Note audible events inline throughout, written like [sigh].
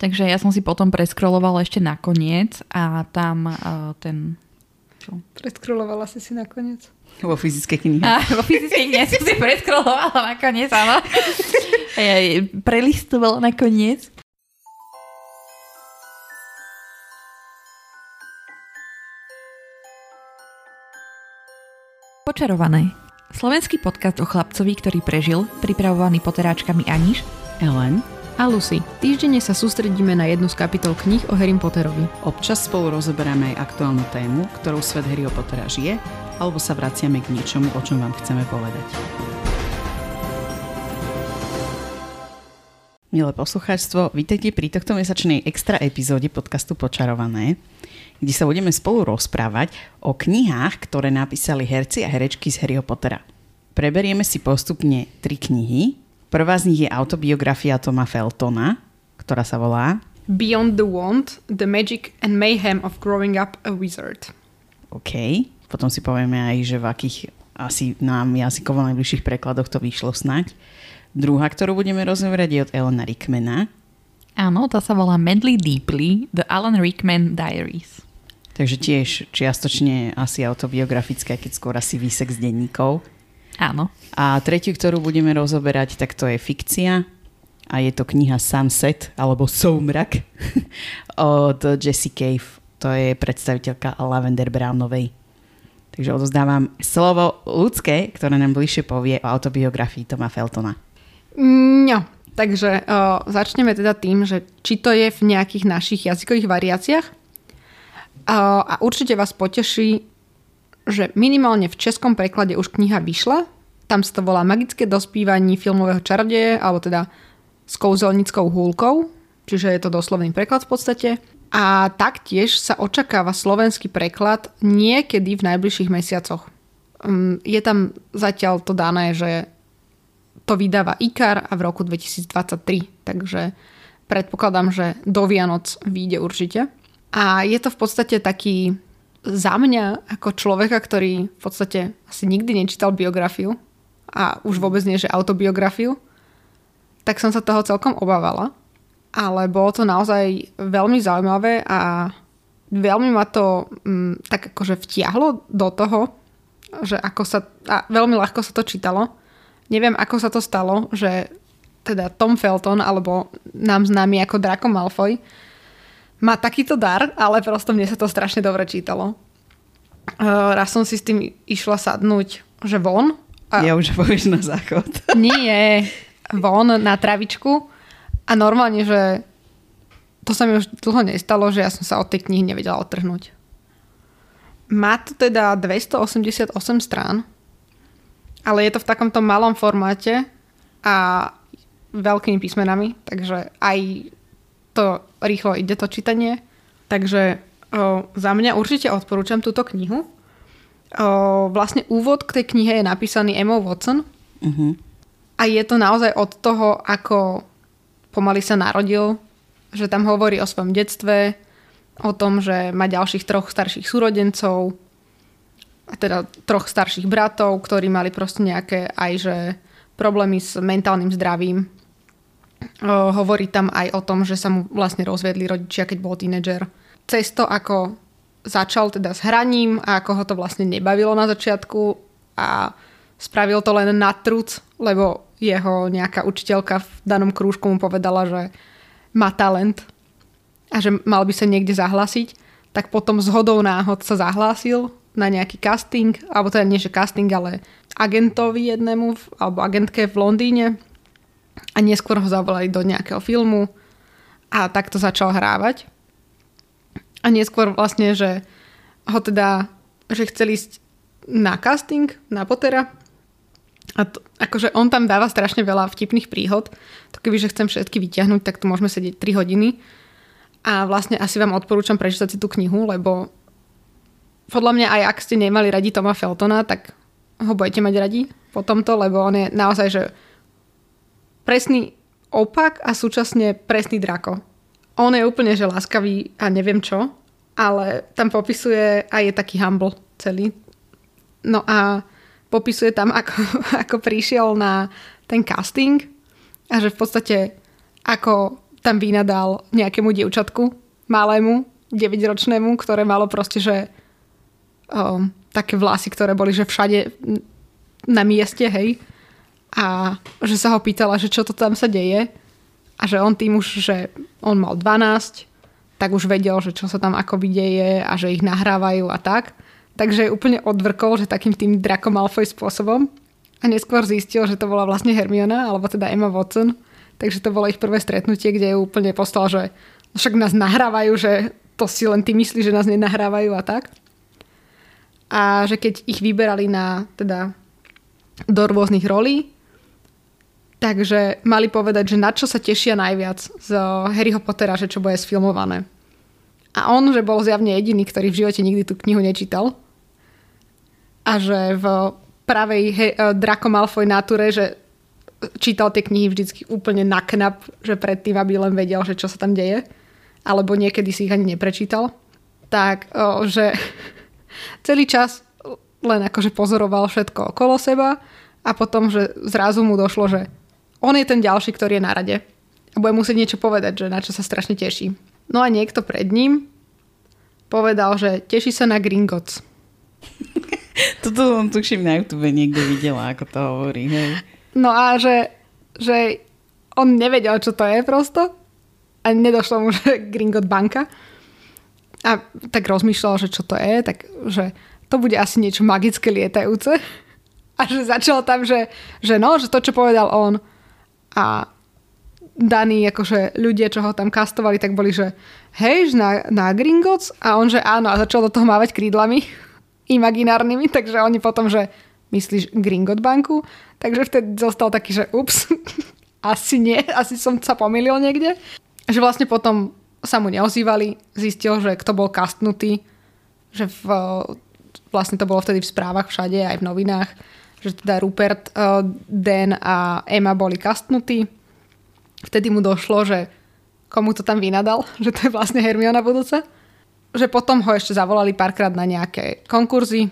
Takže ja som si potom preskrolovala ešte nakoniec a tam uh, ten... Čo? Preskrolovala si si nakoniec? Vo fyzickej knihe. A, vo fyzickej knihe som si preskrolovala nakoniec, áno. [laughs] ja prelistovala nakoniec. Počarované. Slovenský podcast o chlapcovi, ktorý prežil, pripravovaný poteráčkami Aniš, Ellen a Lucy. Týždenne sa sústredíme na jednu z kapitol kníh o Harry Potterovi. Občas spolu rozoberáme aj aktuálnu tému, ktorou svet Harryho Pottera žije, alebo sa vraciame k niečomu, o čom vám chceme povedať. Milé poslucháčstvo, vítajte pri tohto mesačnej extra epizóde podcastu Počarované, kde sa budeme spolu rozprávať o knihách, ktoré napísali herci a herečky z Harryho Pottera. Preberieme si postupne tri knihy, Prvá z nich je autobiografia Toma Feltona, ktorá sa volá Beyond the Wand, The Magic and Mayhem of Growing Up a Wizard. OK. Potom si povieme aj, že v akých asi nám jazykovo najbližších prekladoch to vyšlo snať. Druhá, ktorú budeme rozoberať, je od Elena Rickmana. Áno, tá sa volá Medley Deeply, The Alan Rickman Diaries. Takže tiež čiastočne asi autobiografická, keď skôr asi výsek z denníkov. Áno. A tretiu, ktorú budeme rozoberať, tak to je fikcia a je to kniha Sunset alebo Soumrak [laughs] od Jessie Cave. To je predstaviteľka Lavender Brownovej. Takže odozdávam slovo ľudské, ktoré nám bližšie povie o autobiografii Toma Feltona. No, takže uh, začneme teda tým, že či to je v nejakých našich jazykových variáciách. Uh, a určite vás poteší, že minimálne v českom preklade už kniha vyšla. Tam sa to volá Magické dospívanie filmového čarodeje, alebo teda s kouzelnickou húlkou, čiže je to doslovný preklad v podstate. A taktiež sa očakáva slovenský preklad niekedy v najbližších mesiacoch. Mm, je tam zatiaľ to dané, že to vydáva IKAR a v roku 2023, takže predpokladám, že do Vianoc vyjde určite. A je to v podstate taký za mňa ako človeka, ktorý v podstate asi nikdy nečítal biografiu a už vôbec nie, že autobiografiu, tak som sa toho celkom obávala. Ale bolo to naozaj veľmi zaujímavé a veľmi ma to m, mm, tak akože vtiahlo do toho, že ako sa, a veľmi ľahko sa to čítalo. Neviem, ako sa to stalo, že teda Tom Felton, alebo nám známy ako Draco Malfoy, má takýto dar, ale prosto mne sa to strašne dobre čítalo. Uh, raz som si s tým išla sadnúť, že von. A... Ja už povieš na záchod. [laughs] Nie, von na travičku. A normálne, že to sa mi už dlho nestalo, že ja som sa od tej knihy nevedela otrhnúť. Má to teda 288 strán, ale je to v takomto malom formáte a veľkými písmenami, takže aj to rýchlo ide to čítanie. Takže o, za mňa určite odporúčam túto knihu. O, vlastne úvod k tej knihe je napísaný Emma Watson. Uh-huh. A je to naozaj od toho, ako pomaly sa narodil, že tam hovorí o svojom detstve, o tom, že má ďalších troch starších súrodencov, teda troch starších bratov, ktorí mali proste nejaké aj že problémy s mentálnym zdravím hovorí tam aj o tom, že sa mu vlastne rozvedli rodičia, keď bol tínedžer. Cez to, ako začal teda s hraním a ako ho to vlastne nebavilo na začiatku a spravil to len na truc, lebo jeho nejaká učiteľka v danom krúžku mu povedala, že má talent a že mal by sa niekde zahlasiť, tak potom z hodou náhod sa zahlásil na nejaký casting, alebo teda nie že casting, ale agentovi jednému, alebo agentke v Londýne a neskôr ho zavolali do nejakého filmu a takto začal hrávať. A neskôr vlastne, že ho teda, že chcel ísť na casting, na Pottera a to, akože on tam dáva strašne veľa vtipných príhod. To keby, že chcem všetky vyťahnuť, tak tu môžeme sedieť 3 hodiny. A vlastne asi vám odporúčam prečítať si tú knihu, lebo podľa mňa aj ak ste nemali radi Toma Feltona, tak ho budete mať radi po tomto, lebo on je naozaj, že presný opak a súčasne presný drako. On je úplne že láskavý a neviem čo, ale tam popisuje a je taký humble celý. No a popisuje tam, [laughs] ako, ako prišiel na ten casting a že v podstate ako tam vynadal nejakému dievčatku, malému, 9-ročnému, ktoré malo proste, že o, také vlasy, ktoré boli, že všade na mieste, hej. A že sa ho pýtala, že čo to tam sa deje. A že on tým už, že on mal 12, tak už vedel, že čo sa tam ako deje a že ich nahrávajú a tak. Takže úplne odvrkol, že takým tým Draco Malfoy spôsobom. A neskôr zistil, že to bola vlastne Hermiona, alebo teda Emma Watson. Takže to bolo ich prvé stretnutie, kde ju úplne poslal, že však nás nahrávajú, že to si len ty myslíš, že nás nenahrávajú a tak. A že keď ich vyberali na, teda, do rôznych rolí, takže mali povedať, že na čo sa tešia najviac z Harryho Pottera, že čo bude sfilmované. A on, že bol zjavne jediný, ktorý v živote nikdy tú knihu nečítal. A že v pravej he- Draco Malfoy náture, že čítal tie knihy vždycky úplne na knap, že predtým, aby len vedel, že čo sa tam deje. Alebo niekedy si ich ani neprečítal. Tak, o, že [laughs] celý čas len akože pozoroval všetko okolo seba a potom, že zrazu mu došlo, že on je ten ďalší, ktorý je na rade. A bude musieť niečo povedať, že na čo sa strašne teší. No a niekto pred ním povedal, že teší sa na Gringotts. [laughs] Toto som tuším na YouTube niekde videla, ako to hovorí. Hej. No a že, že on nevedel, čo to je prosto. A nedošlo mu, [laughs] že Gringot banka. A tak rozmýšľal, že čo to je, tak že to bude asi niečo magické lietajúce. [laughs] A že začal tam, že, že no, že to, čo povedal on. A daní akože ľudia, čo ho tam kastovali, tak boli, že hej, na, na Gringotts? A on, že áno. A začal do toho mávať krídlami [laughs] imaginárnymi, takže oni potom, že myslíš Gringot banku? Takže vtedy zostal taký, že ups, [laughs] asi nie, asi som sa pomýlil niekde. Že vlastne potom sa mu neozývali, zistil, že kto bol kastnutý, že v, vlastne to bolo vtedy v správach všade, aj v novinách, že teda Rupert, eh, Dan a Emma boli kastnutí. Vtedy mu došlo, že komu to tam vynadal, [laughs] že to je vlastne Hermiona budúce. Že potom ho ešte zavolali párkrát na nejaké konkurzy,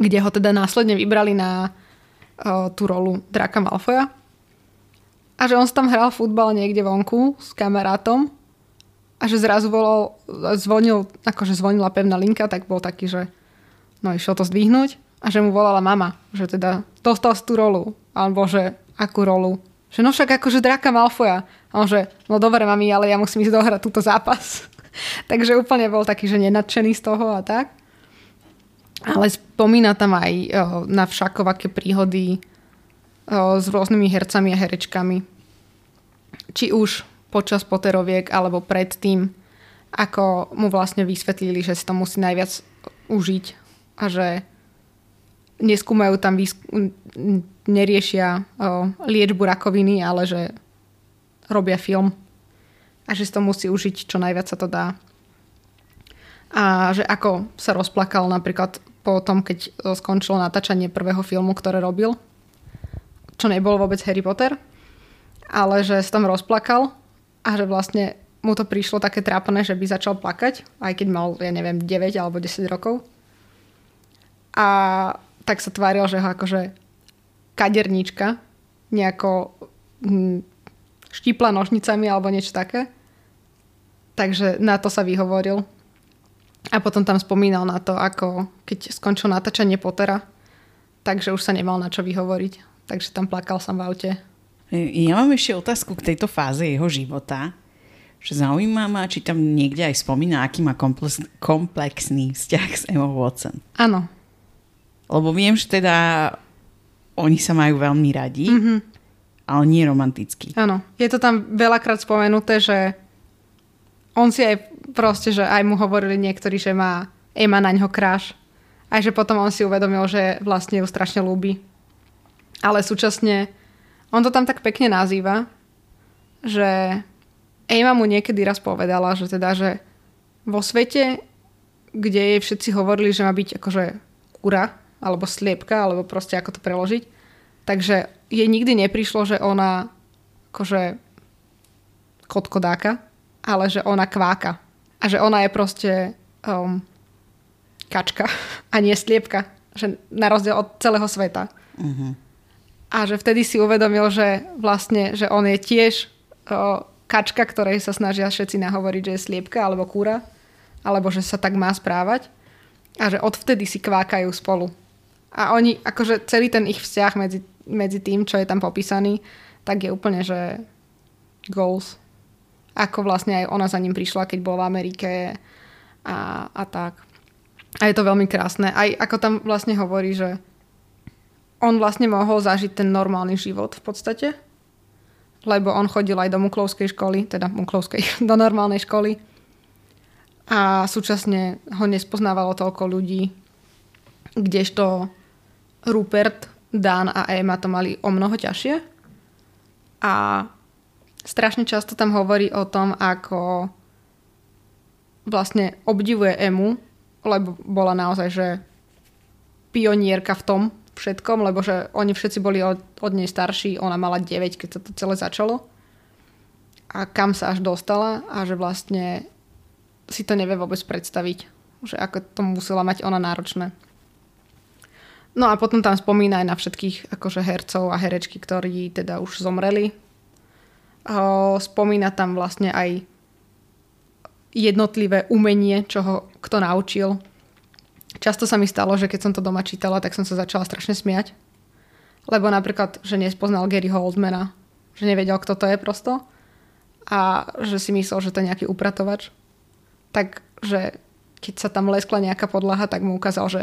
kde ho teda následne vybrali na tú rolu Draka Malfoja. A že on tam hral futbal niekde vonku s kamarátom a že zrazu volal, zvonil, akože zvonila pevná linka, tak bol taký, že no išiel to zdvihnúť a že mu volala mama, že teda dostal si tú rolu. A on bol, že akú rolu? Že no však akože Draka Malfoja. A on, že no dobre mami, ale ja musím ísť dohrať túto zápas. [laughs] Takže úplne bol taký, že nenadšený z toho a tak. Ale spomína tam aj o, na všakovaké príhody o, s rôznymi hercami a herečkami. Či už počas Potteroviek, alebo predtým, ako mu vlastne vysvetlili, že si to musí najviac užiť a že neskúmajú tam, výsk- neriešia o, liečbu rakoviny, ale že robia film a že si to musí užiť čo najviac sa to dá. A že ako sa rozplakal napríklad po tom, keď skončilo natáčanie prvého filmu, ktoré robil, čo nebol vôbec Harry Potter, ale že sa tam rozplakal a že vlastne mu to prišlo také trápne, že by začal plakať, aj keď mal, ja neviem, 9 alebo 10 rokov. A tak sa tváril, že ho akože kaderníčka nejako hm, štípla nožnicami alebo niečo také. Takže na to sa vyhovoril a potom tam spomínal na to, ako keď skončil natáčanie Pottera, takže už sa nemal na čo vyhovoriť. Takže tam plakal som v aute. Ja mám ešte otázku k tejto fáze jeho života. Že zaujíma ma, či tam niekde aj spomína, aký má komplex, komplexný vzťah s Emma Watson. Áno. Lebo viem, že teda oni sa majú veľmi radi, mm-hmm. ale nie romanticky. Áno. Je to tam veľakrát spomenuté, že on si aj proste, že aj mu hovorili niektorí, že má Emma na ňo kráš. Aj že potom on si uvedomil, že vlastne ju strašne ľúbi. Ale súčasne, on to tam tak pekne nazýva, že Emma mu niekedy raz povedala, že teda, že vo svete, kde jej všetci hovorili, že má byť akože kura, alebo sliepka, alebo proste ako to preložiť, takže jej nikdy neprišlo, že ona akože kotkodáka, ale že ona kváka. A že ona je proste um, kačka [laughs] a nie sliepka. Že na rozdiel od celého sveta. Uh-huh. A že vtedy si uvedomil, že vlastne, že on je tiež uh, kačka, ktorej sa snažia všetci nahovoriť, že je sliepka alebo kúra, alebo že sa tak má správať a že odvtedy si kvákajú spolu. A oni, akože celý ten ich vzťah medzi, medzi tým, čo je tam popísaný, tak je úplne, že goals. Ako vlastne aj ona za ním prišla, keď bola v Amerike a, a tak. A je to veľmi krásne. Aj ako tam vlastne hovorí, že on vlastne mohol zažiť ten normálny život v podstate, lebo on chodil aj do Muklovskej školy, teda Muklovskej, [laughs] do normálnej školy a súčasne ho nespoznávalo toľko ľudí, kdežto Rupert, Dan a Emma to mali o mnoho ťažšie. A strašne často tam hovorí o tom, ako vlastne obdivuje Emu, lebo bola naozaj, že pionierka v tom všetkom, lebo že oni všetci boli od, od nej starší, ona mala 9, keď sa to celé začalo. A kam sa až dostala a že vlastne si to nevie vôbec predstaviť, že ako to musela mať ona náročné. No a potom tam spomína aj na všetkých akože hercov a herečky, ktorí teda už zomreli. Spomína tam vlastne aj jednotlivé umenie, čo ho kto naučil. Často sa mi stalo, že keď som to doma čítala, tak som sa začala strašne smiať. Lebo napríklad, že nespoznal Gary Holdmana, že nevedel, kto to je prosto. A že si myslel, že to je nejaký upratovač tak, že keď sa tam leskla nejaká podlaha, tak mu ukázal, že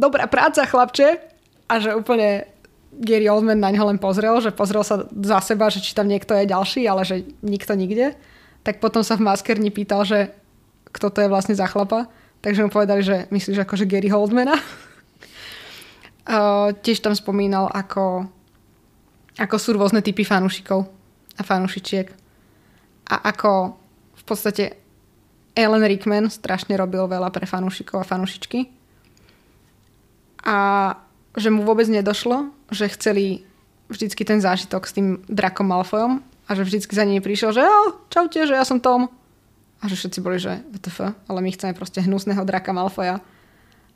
dobrá práca, chlapče. A že úplne Gary Oldman na ňo len pozrel, že pozrel sa za seba, že či tam niekto je ďalší, ale že nikto nikde. Tak potom sa v maskerni pýtal, že kto to je vlastne za chlapa. Takže mu povedali, že myslíš akože Gary Holdmana. uh, [laughs] tiež tam spomínal, ako, ako sú rôzne typy fanúšikov a fanúšičiek. A ako v podstate Ellen Rickman strašne robil veľa pre fanúšikov a fanúšičky. A že mu vôbec nedošlo, že chceli vždycky ten zážitok s tým drakom Malfoyom a že vždycky za nimi prišiel, že oh, čaute, že ja som Tom. A že všetci boli, že WTF, ale my chceme proste hnusného draka Malfoja.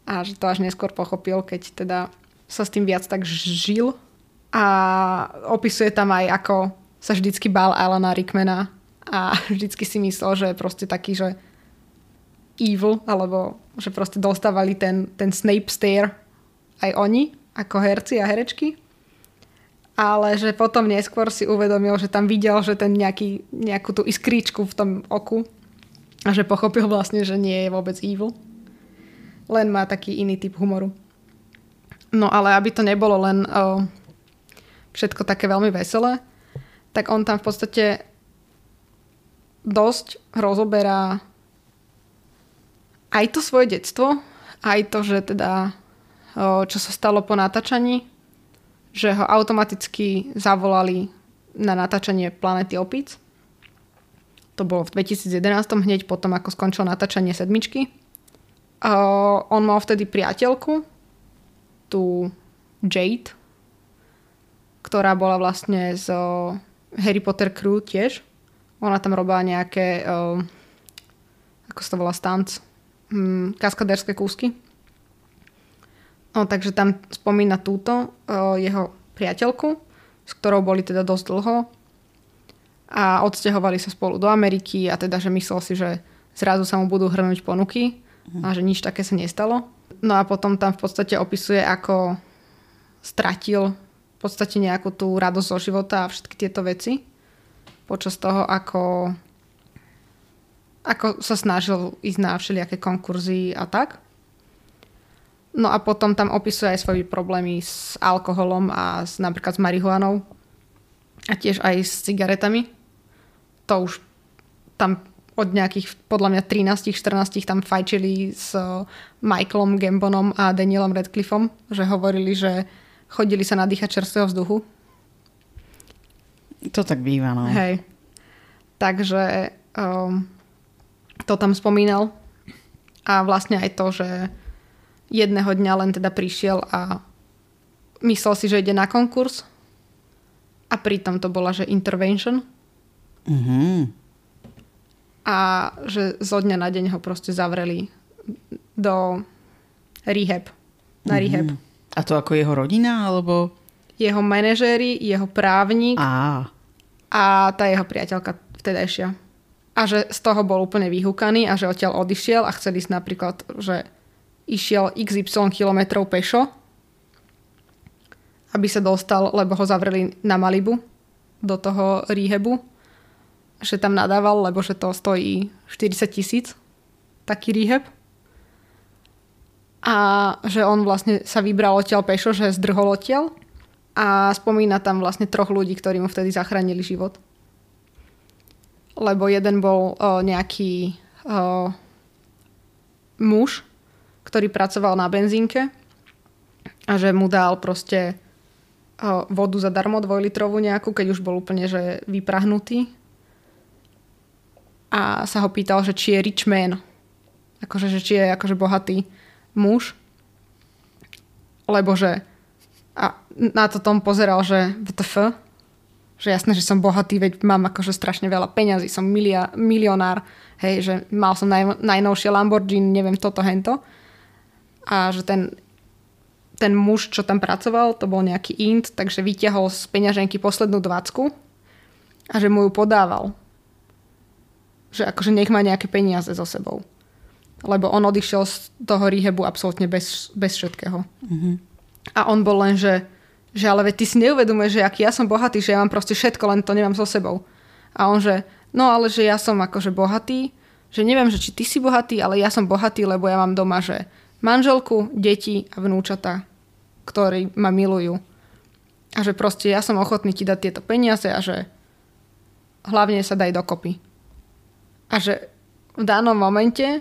A že to až neskôr pochopil, keď teda sa s tým viac tak žil. A opisuje tam aj, ako sa vždycky bál Alana Rickmana a [laughs] vždycky si myslel, že je proste taký, že evil, alebo že proste dostávali ten, ten Snape stare aj oni, ako herci a herečky. Ale že potom neskôr si uvedomil, že tam videl, že ten nejaký, nejakú tú iskričku v tom oku a že pochopil vlastne, že nie je vôbec evil. Len má taký iný typ humoru. No ale aby to nebolo len o, všetko také veľmi veselé, tak on tam v podstate dosť rozoberá aj to svoje detstvo, aj to, že teda čo sa stalo po natáčaní, že ho automaticky zavolali na natáčanie Planety Opic. To bolo v 2011, hneď potom, ako skončilo natáčanie sedmičky. On mal vtedy priateľku, tú Jade, ktorá bola vlastne z Harry Potter crew tiež. Ona tam robila nejaké, ako sa to volá, stunts, mm, kaskaderské kúsky. No, takže tam spomína túto o, jeho priateľku, s ktorou boli teda dosť dlho a odsťahovali sa spolu do Ameriky a teda, že myslel si, že zrazu sa mu budú hrnúť ponuky a že nič také sa nestalo. No a potom tam v podstate opisuje, ako stratil v podstate nejakú tú radosť zo života a všetky tieto veci počas toho, ako ako sa snažil ísť na všelijaké konkurzy a tak. No a potom tam opisuje aj svoje problémy s alkoholom a s, napríklad s marihuanou a tiež aj s cigaretami. To už tam od nejakých, podľa mňa 13-14 tam fajčili s Michaelom Gambonom a Danielom Radcliffeom, že hovorili, že chodili sa nadýchať čerstvého vzduchu. To tak býva, no. Hej. Takže um, to tam spomínal. A vlastne aj to, že jedného dňa len teda prišiel a myslel si, že ide na konkurs a pritom to bola, že intervention. Mm-hmm. A že zo dňa na deň ho proste zavreli do rehab. Na mm-hmm. rehab. A to ako jeho rodina, alebo? Jeho manažéri, jeho právnik Á. a tá jeho priateľka vtedajšia. A že z toho bol úplne vyhúkaný a že odtiaľ odišiel a chceli ísť napríklad, že išiel XY kilometrov pešo, aby sa dostal, lebo ho zavreli na Malibu do toho rehabu, že tam nadával, lebo že to stojí 40 tisíc, taký rehab. A že on vlastne sa vybral odtiaľ pešo, že zdrhol odtiaľ a spomína tam vlastne troch ľudí, ktorí mu vtedy zachránili život. Lebo jeden bol o, nejaký o, muž, ktorý pracoval na benzínke a že mu dal proste vodu zadarmo, dvojlitrovú nejakú, keď už bol úplne že vyprahnutý. A sa ho pýtal, že či je rich man. Akože, že či je akože bohatý muž, lebo že a na to Tom pozeral, že VTF, že jasné, že som bohatý, veď mám akože strašne veľa peňazí, som milia, milionár, hej, že mal som naj, najnovšie Lamborghini, neviem toto, hento. A že ten, ten muž, čo tam pracoval, to bol nejaký int, takže vyťahol z peňaženky poslednú dvacku a že mu ju podával. Že akože nech má nejaké peniaze so sebou lebo on odišiel z toho rehabu absolútne bez, bez všetkého. Mm-hmm. A on bol len, že, že ale ty si neuvedomuješ, že aký ja som bohatý, že ja mám proste všetko, len to nemám so sebou. A on, že no ale že ja som akože bohatý, že neviem, že či ty si bohatý, ale ja som bohatý, lebo ja mám doma, že manželku, deti a vnúčata, ktorí ma milujú. A že proste ja som ochotný ti dať tieto peniaze a že hlavne sa daj dokopy. A že v danom momente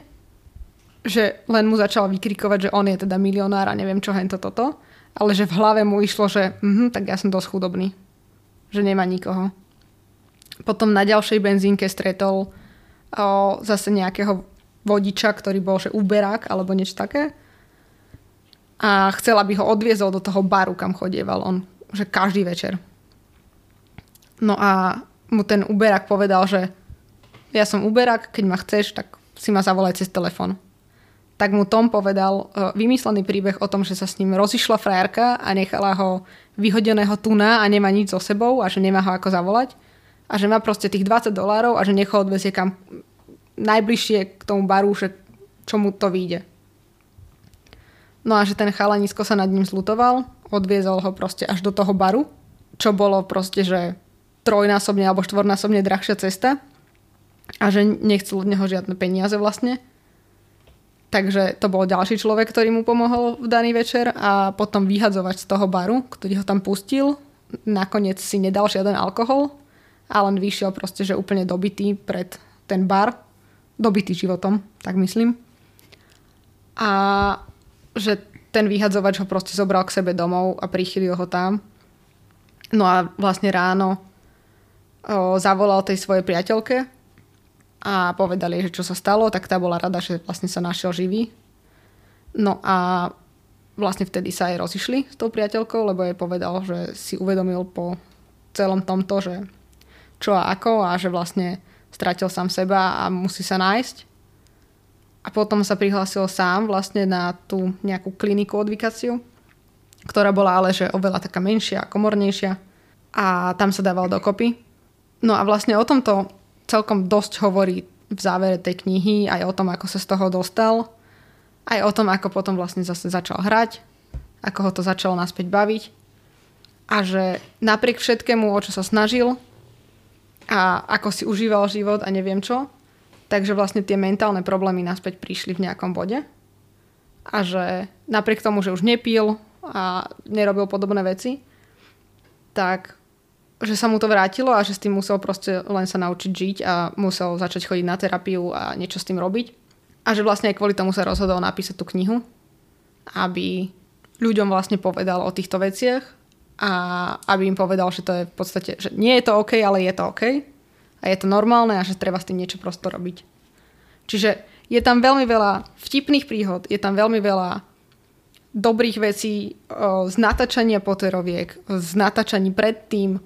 že len mu začal vykrikovať, že on je teda milionár a neviem čo, hento toto. Ale že v hlave mu išlo, že mhm, tak ja som dosť chudobný. Že nemá nikoho. Potom na ďalšej benzínke stretol o, zase nejakého vodiča, ktorý bol že Uberák alebo niečo také. A chcel, aby ho odviezol do toho baru, kam chodieval on. Že každý večer. No a mu ten Uberák povedal, že ja som Uberák, keď ma chceš, tak si ma zavolaj cez telefón tak mu Tom povedal uh, vymyslený príbeh o tom, že sa s ním rozišla frajerka a nechala ho vyhodeného tuna a nemá nič so sebou a že nemá ho ako zavolať a že má proste tých 20 dolárov a že nech ho odvezie kam najbližšie k tomu baru, že čo mu to vyjde. No a že ten chalanisko sa nad ním zlutoval, odviezol ho proste až do toho baru, čo bolo proste, že trojnásobne alebo štvornásobne drahšia cesta a že nechcel od neho žiadne peniaze vlastne Takže to bol ďalší človek, ktorý mu pomohol v daný večer a potom vyhadzovať z toho baru, ktorý ho tam pustil. Nakoniec si nedal žiaden alkohol a len vyšiel proste, že úplne dobitý pred ten bar. Dobitý životom, tak myslím. A že ten vyhadzovač ho proste zobral k sebe domov a prichylil ho tam. No a vlastne ráno o, zavolal tej svojej priateľke, a povedali, že čo sa stalo, tak tá bola rada, že vlastne sa našiel živý. No a vlastne vtedy sa aj rozišli s tou priateľkou, lebo jej povedal, že si uvedomil po celom tomto, že čo a ako a že vlastne stratil sám seba a musí sa nájsť. A potom sa prihlásil sám vlastne na tú nejakú kliniku odvikáciu, ktorá bola ale že oveľa taká menšia komornejšia a tam sa dával dokopy. No a vlastne o tomto celkom dosť hovorí v závere tej knihy aj o tom, ako sa z toho dostal, aj o tom, ako potom vlastne zase začal hrať, ako ho to začalo naspäť baviť a že napriek všetkému, o čo sa snažil a ako si užíval život a neviem čo, takže vlastne tie mentálne problémy naspäť prišli v nejakom bode. A že napriek tomu, že už nepil a nerobil podobné veci, tak že sa mu to vrátilo a že s tým musel proste len sa naučiť žiť a musel začať chodiť na terapiu a niečo s tým robiť. A že vlastne aj kvôli tomu sa rozhodol napísať tú knihu, aby ľuďom vlastne povedal o týchto veciach a aby im povedal, že to je v podstate, že nie je to OK, ale je to OK a je to normálne a že treba s tým niečo prosto robiť. Čiže je tam veľmi veľa vtipných príhod, je tam veľmi veľa dobrých vecí z natáčania Potteroviek, z natáčaní predtým,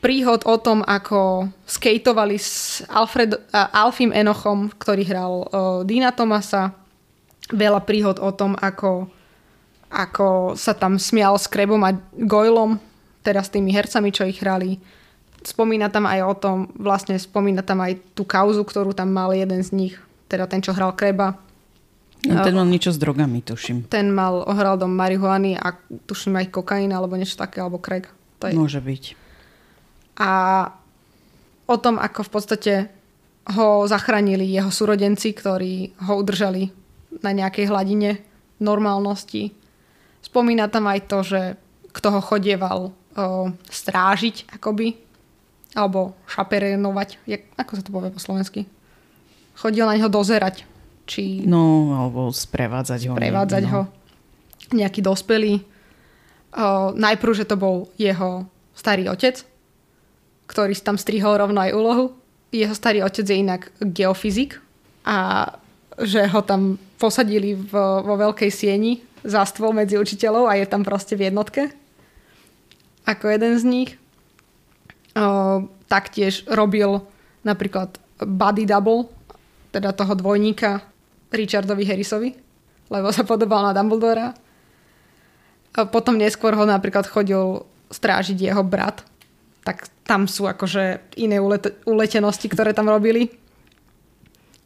príhod o tom, ako skateovali s Alfred, Alfim Enochom, ktorý hral uh, Dina Tomasa. Veľa príhod o tom, ako, ako sa tam smial s Krebom a Goylom, teda s tými hercami, čo ich hrali. spomína tam aj o tom, vlastne spomína tam aj tú kauzu, ktorú tam mal jeden z nich, teda ten, čo hral Kreba. No, ten mal niečo s drogami, tuším. Ten mal ohľadom marihuany a tuším aj kokain alebo niečo také, alebo crack. To je. Môže byť. A o tom, ako v podstate ho zachránili jeho súrodenci, ktorí ho udržali na nejakej hladine normálnosti. Spomína tam aj to, že kto ho chodieval o, strážiť, akoby, alebo šaperenovať, jak, ako sa to povie po slovensky? Chodil na neho dozerať, či... No, alebo sprevádzať ho. Sprevádzať no. ho. Nejaký dospelý. O, najprv, že to bol jeho starý otec, ktorý si tam strihol rovno aj úlohu. Jeho starý otec je inak geofyzik a že ho tam posadili v, vo veľkej sieni za stôl medzi učiteľov a je tam proste v jednotke. Ako jeden z nich. O, taktiež robil napríklad body double, teda toho dvojníka Richardovi Harrisovi, lebo sa podobal na Dumbledora. A potom neskôr ho napríklad chodil strážiť jeho brat, tak tam sú akože iné ulet- uletenosti, ktoré tam robili.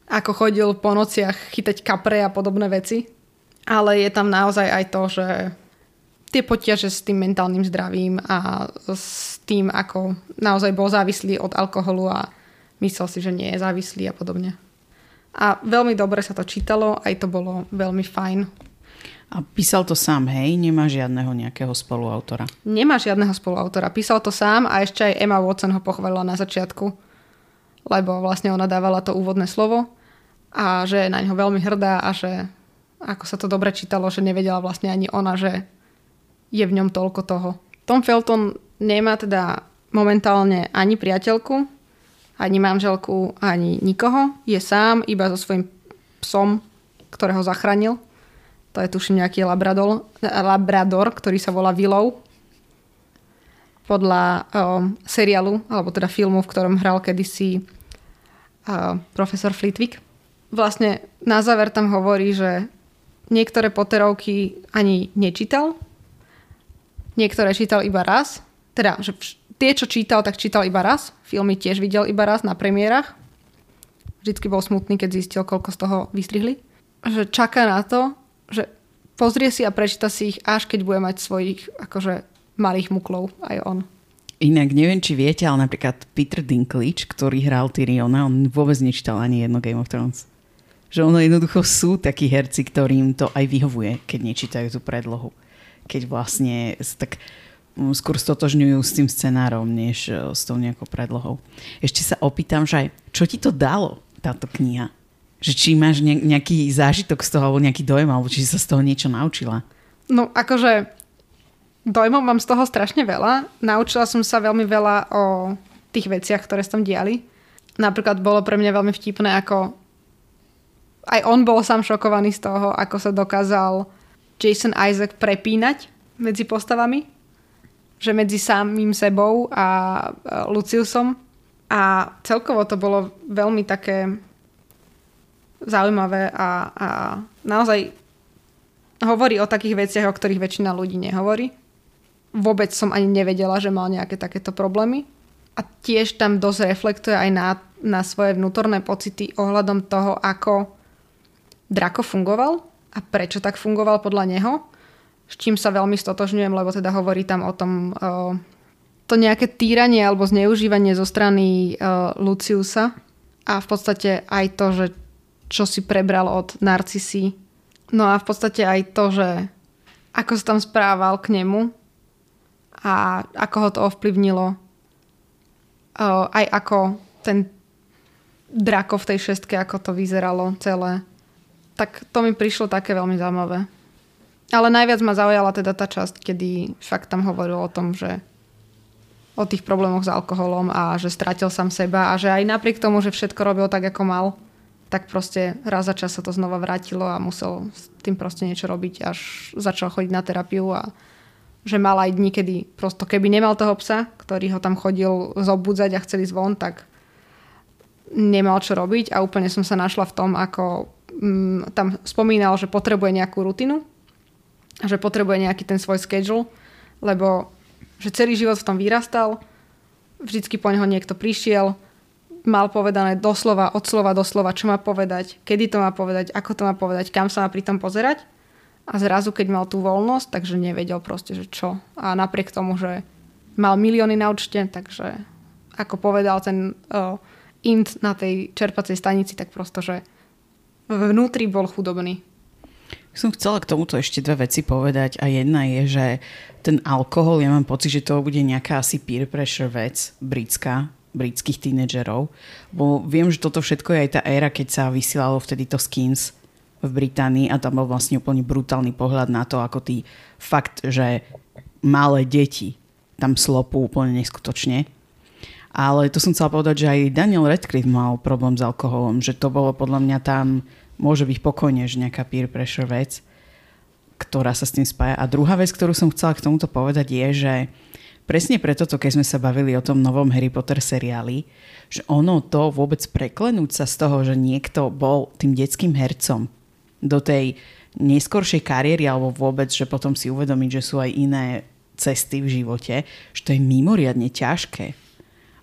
Ako chodil po nociach chytať kapre a podobné veci. Ale je tam naozaj aj to, že tie potiaže s tým mentálnym zdravím a s tým, ako naozaj bol závislý od alkoholu a myslel si, že nie je závislý a podobne. A veľmi dobre sa to čítalo, aj to bolo veľmi fajn. A písal to sám, hej? Nemá žiadneho nejakého spoluautora. Nemá žiadneho spoluautora. Písal to sám a ešte aj Emma Watson ho pochválila na začiatku, lebo vlastne ona dávala to úvodné slovo a že je na ňo veľmi hrdá a že ako sa to dobre čítalo, že nevedela vlastne ani ona, že je v ňom toľko toho. Tom Felton nemá teda momentálne ani priateľku, ani manželku, ani nikoho. Je sám, iba so svojím psom, ktorého zachránil to je tuším nejaký labrador, labrador ktorý sa volá Willow. Podľa um, seriálu, alebo teda filmu, v ktorom hral kedysi uh, profesor Flitwick. Vlastne na záver tam hovorí, že niektoré Potterovky ani nečítal, niektoré čítal iba raz, teda, že tie, čo čítal, tak čítal iba raz, filmy tiež videl iba raz na premiérach. Vždycky bol smutný, keď zistil, koľko z toho vystrihli. Že čaká na to, že pozrie si a prečíta si ich, až keď bude mať svojich akože malých muklov aj on. Inak neviem, či viete, ale napríklad Peter Dinklage, ktorý hral Tyriona, on vôbec nečítal ani jedno Game of Thrones. Že ono jednoducho sú takí herci, ktorým to aj vyhovuje, keď nečítajú tú predlohu. Keď vlastne tak mm, skôr stotožňujú s tým scenárom, než e, s tou nejakou predlohou. Ešte sa opýtam, že aj, čo ti to dalo, táto kniha? Že či máš nejaký zážitok z toho, alebo nejaký dojem, alebo či sa z toho niečo naučila? No akože dojmov mám z toho strašne veľa. Naučila som sa veľmi veľa o tých veciach, ktoré tam diali. Napríklad bolo pre mňa veľmi vtipné, ako aj on bol sám šokovaný z toho, ako sa dokázal Jason Isaac prepínať medzi postavami. Že medzi samým sebou a Luciusom. A celkovo to bolo veľmi také zaujímavé a, a naozaj hovorí o takých veciach, o ktorých väčšina ľudí nehovorí. Vôbec som ani nevedela, že mal nejaké takéto problémy. A tiež tam dosť reflektuje aj na, na svoje vnútorné pocity ohľadom toho, ako Drako fungoval a prečo tak fungoval podľa neho. S čím sa veľmi stotožňujem, lebo teda hovorí tam o tom o, to nejaké týranie alebo zneužívanie zo strany o, Luciusa a v podstate aj to, že čo si prebral od narcisy. No a v podstate aj to, že ako sa tam správal k nemu a ako ho to ovplyvnilo. Aj ako ten drako v tej šestke, ako to vyzeralo celé. Tak to mi prišlo také veľmi zaujímavé. Ale najviac ma zaujala teda tá časť, kedy fakt tam hovoril o tom, že o tých problémoch s alkoholom a že stratil sám seba a že aj napriek tomu, že všetko robil tak, ako mal, tak proste raz za čas sa to znova vrátilo a musel s tým proste niečo robiť, až začal chodiť na terapiu a že mal aj dní, kedy prosto keby nemal toho psa, ktorý ho tam chodil zobudzať a chceli zvon, tak nemal čo robiť a úplne som sa našla v tom, ako mm, tam spomínal, že potrebuje nejakú rutinu že potrebuje nejaký ten svoj schedule, lebo že celý život v tom vyrastal, vždycky po neho niekto prišiel, mal povedané doslova, od slova do slova, čo má povedať, kedy to má povedať, ako to má povedať, kam sa má pri tom pozerať. A zrazu, keď mal tú voľnosť, takže nevedel proste, že čo. A napriek tomu, že mal milióny na účte, takže ako povedal ten uh, int na tej čerpacej stanici, tak prosto, že vnútri bol chudobný. Som chcela k tomuto ešte dve veci povedať a jedna je, že ten alkohol, ja mám pocit, že to bude nejaká asi peer pressure vec britská, britských tínedžerov. Bo viem, že toto všetko je aj tá éra, keď sa vysielalo vtedy to Skins v Británii a tam bol vlastne úplne brutálny pohľad na to, ako tý fakt, že malé deti tam slopú úplne neskutočne. Ale to som chcela povedať, že aj Daniel Radcliffe mal problém s alkoholom, že to bolo podľa mňa tam, môže byť pokojne, že nejaká peer pressure vec, ktorá sa s tým spája. A druhá vec, ktorú som chcela k tomuto povedať je, že presne preto, keď sme sa bavili o tom novom Harry Potter seriáli, že ono to vôbec preklenúť sa z toho, že niekto bol tým detským hercom do tej neskoršej kariéry alebo vôbec, že potom si uvedomiť, že sú aj iné cesty v živote, že to je mimoriadne ťažké.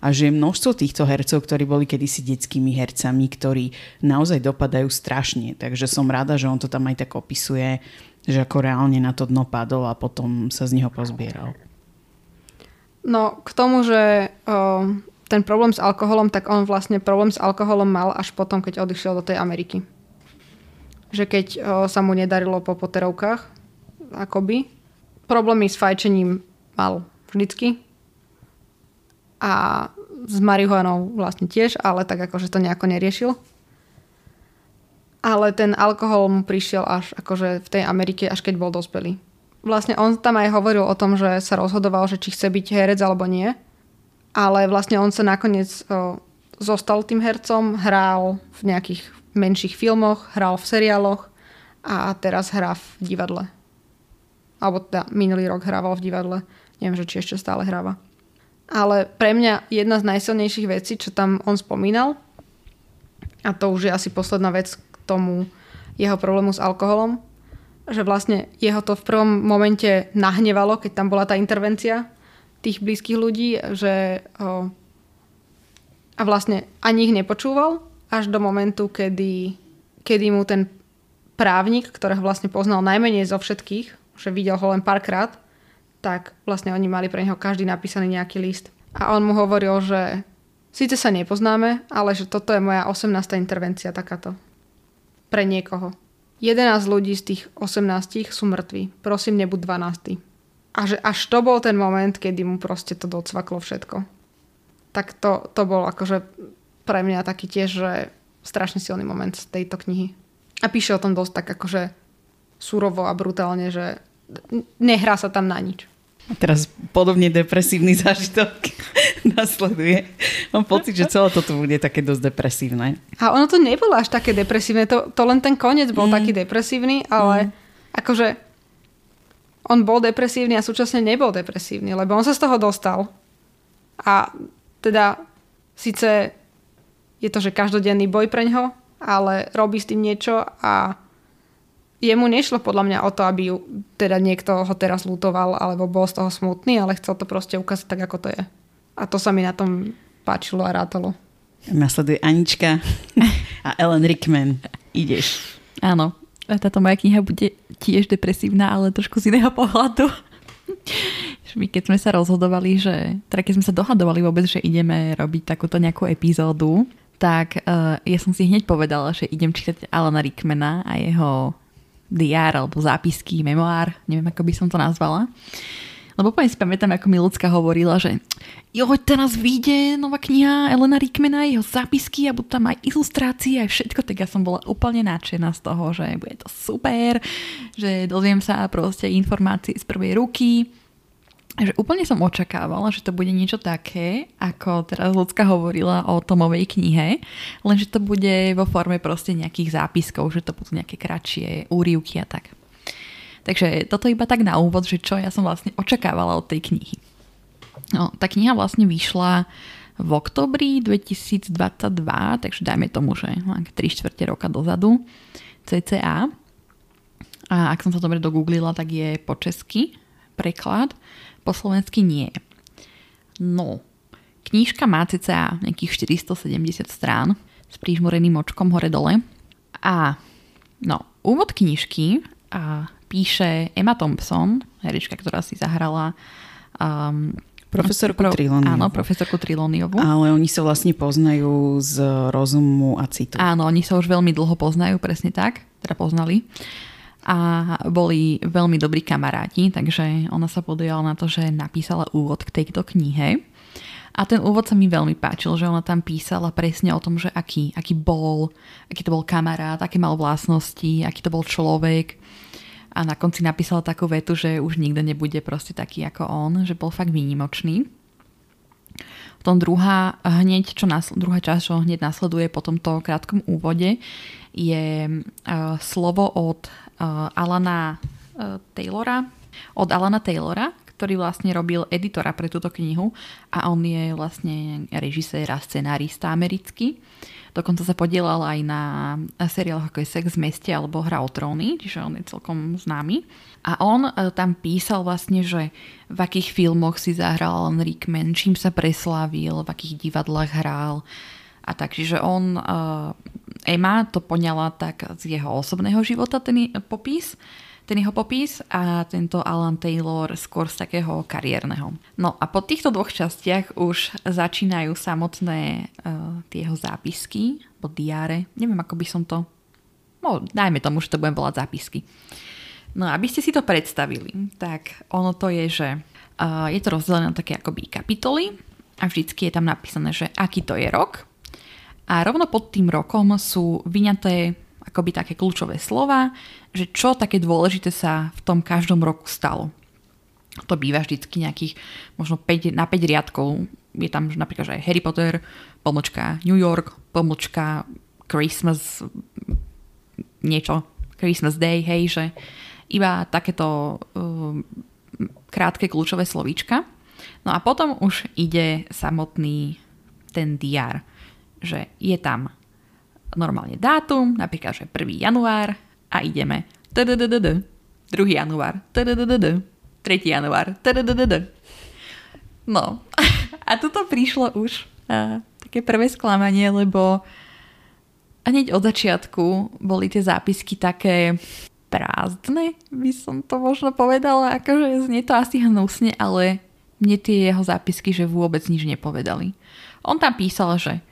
A že je množstvo týchto hercov, ktorí boli kedysi detskými hercami, ktorí naozaj dopadajú strašne. Takže som rada, že on to tam aj tak opisuje, že ako reálne na to dno padol a potom sa z neho pozbieral. No k tomu, že o, ten problém s alkoholom, tak on vlastne problém s alkoholom mal až potom, keď odišiel do tej Ameriky. Že keď o, sa mu nedarilo po poterovkách, akoby, problémy s fajčením mal vždycky. A s marihuanou vlastne tiež, ale tak akože to nejako neriešil. Ale ten alkohol mu prišiel až akože v tej Amerike, až keď bol dospelý vlastne on tam aj hovoril o tom, že sa rozhodoval, že či chce byť herec alebo nie. Ale vlastne on sa nakoniec o, zostal tým hercom, hral v nejakých menších filmoch, hral v seriáloch a teraz hrá v divadle. Alebo teda minulý rok hrával v divadle. Neviem, že či ešte stále hráva. Ale pre mňa jedna z najsilnejších vecí, čo tam on spomínal, a to už je asi posledná vec k tomu jeho problému s alkoholom, že vlastne jeho to v prvom momente nahnevalo, keď tam bola tá intervencia tých blízkych ľudí, že o, a vlastne ani ich nepočúval až do momentu, kedy, kedy mu ten právnik, ktorého vlastne poznal najmenej zo všetkých, že videl ho len párkrát, tak vlastne oni mali pre neho každý napísaný nejaký list. A on mu hovoril, že síce sa nepoznáme, ale že toto je moja 18. intervencia takáto. Pre niekoho. 11 ľudí z tých 18 sú mŕtvi. Prosím, nebuď 12. A že až to bol ten moment, kedy mu proste to docvaklo všetko. Tak to, to bol akože pre mňa taký tiež, že strašne silný moment z tejto knihy. A píše o tom dosť tak akože surovo a brutálne, že nehrá sa tam na nič. A teraz podobne depresívny [laughs] zážitok nasleduje. Mám pocit, že celé toto bude také dosť depresívne. A ono to nebolo až také depresívne. To, to len ten koniec bol mm. taký depresívny, ale mm. akože on bol depresívny a súčasne nebol depresívny, lebo on sa z toho dostal. A teda síce je to, že každodenný boj pre ňo, ale robí s tým niečo a jemu nešlo podľa mňa o to, aby ju, teda niekto ho teraz lutoval alebo bol z toho smutný, ale chcel to proste ukázať tak, ako to je. A to sa mi na tom páčilo a rátalo. Nasleduje Anička a Ellen Rickman. Ideš. Áno. A táto moja kniha bude tiež depresívna, ale trošku z iného pohľadu. My keď sme sa rozhodovali, že, teda keď sme sa dohadovali vôbec, že ideme robiť takúto nejakú epizódu, tak uh, ja som si hneď povedala, že idem čítať Alana Rickmana a jeho diár alebo zápisky, memoár, neviem ako by som to nazvala. Lebo úplne si pamätám, ako mi ľudská hovorila, že jo, teraz vyjde nová kniha Elena Rickmana, jeho zápisky a budú tam aj ilustrácie, aj všetko, tak ja som bola úplne nadšená z toho, že bude to super, že dozviem sa proste informácie z prvej ruky že úplne som očakávala, že to bude niečo také, ako teraz ľudská hovorila o Tomovej knihe, len že to bude vo forme proste nejakých zápiskov, že to budú nejaké kratšie úrivky a tak. Takže toto iba tak na úvod, že čo ja som vlastne očakávala od tej knihy. No, tá kniha vlastne vyšla v oktobri 2022, takže dajme tomu, že 3 čtvrte roka dozadu, cca. A ak som sa dobre dogooglila, tak je po česky preklad po slovensky nie. No, Knížka má cca nejakých 470 strán s prížmoreným očkom hore-dole. A no, úvod knižky a píše Emma Thompson, herečka, ktorá si zahrala um, Profesorku pro, Trilóniovú. Áno, profesorku Trilóniovú. Ale oni sa vlastne poznajú z rozumu a citu. Áno, oni sa už veľmi dlho poznajú, presne tak, teda poznali. A boli veľmi dobrí kamaráti, takže ona sa podujala na to, že napísala úvod k tejto knihe. A ten úvod sa mi veľmi páčil, že ona tam písala presne o tom, že aký, aký bol, aký to bol kamarát, aké mal vlastnosti, aký to bol človek a na konci napísal takú vetu, že už nikto nebude proste taký ako on, že bol fakt výnimočný. Potom druhá, hneď, čo nasl- druhá časť, čo hneď nasleduje po tomto krátkom úvode, je uh, slovo od uh, Alana uh, Taylora, od Alana Taylora, ktorý vlastne robil editora pre túto knihu a on je vlastne režisér a scenárista americký. Dokonca sa podielal aj na seriáloch ako je Sex v meste alebo Hra o tróny, čiže on je celkom známy. A on e, tam písal vlastne, že v akých filmoch si zahral Alan Rickman, čím sa preslávil, v akých divadlách hral a tak. Čiže on, uh, Emma to poňala tak z jeho osobného života, ten popis ten jeho popis a tento Alan Taylor skôr z takého kariérneho. No a po týchto dvoch častiach už začínajú samotné uh, tie jeho zápisky, po diáre, neviem ako by som to, no dajme tomu, že to budem volať zápisky. No aby ste si to predstavili, tak ono to je, že uh, je to rozdelené na také akoby kapitoly a vždycky je tam napísané, že aký to je rok a rovno pod tým rokom sú vyňaté akoby také kľúčové slova, že čo také dôležité sa v tom každom roku stalo. To býva vždycky nejakých možno 5, na 5 riadkov. Je tam napríklad aj Harry Potter, pomočka New York, pomočka Christmas, niečo, Christmas Day, hej, že iba takéto uh, krátke kľúčové slovíčka. No a potom už ide samotný ten diár, že je tam normálne dátum, napríklad, že 1. január a ideme 2. január 3. január No, [laughs] a tuto prišlo už a, také prvé sklamanie, lebo hneď od začiatku boli tie zápisky také prázdne, by som to možno povedala, akože znie to asi hnusne, ale mne tie jeho zápisky, že vôbec nič nepovedali. On tam písal, že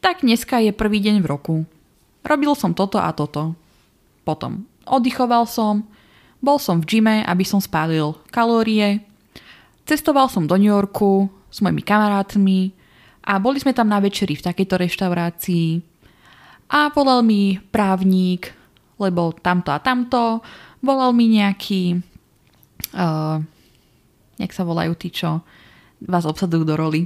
tak dneska je prvý deň v roku. Robil som toto a toto. Potom oddychoval som, bol som v gyme, aby som spálil kalórie, cestoval som do New Yorku s mojimi kamarátmi a boli sme tam na večeri v takejto reštaurácii a volal mi právnik, lebo tamto a tamto, volal mi nejaký, uh, jak sa volajú tí, čo vás obsadujú do roli.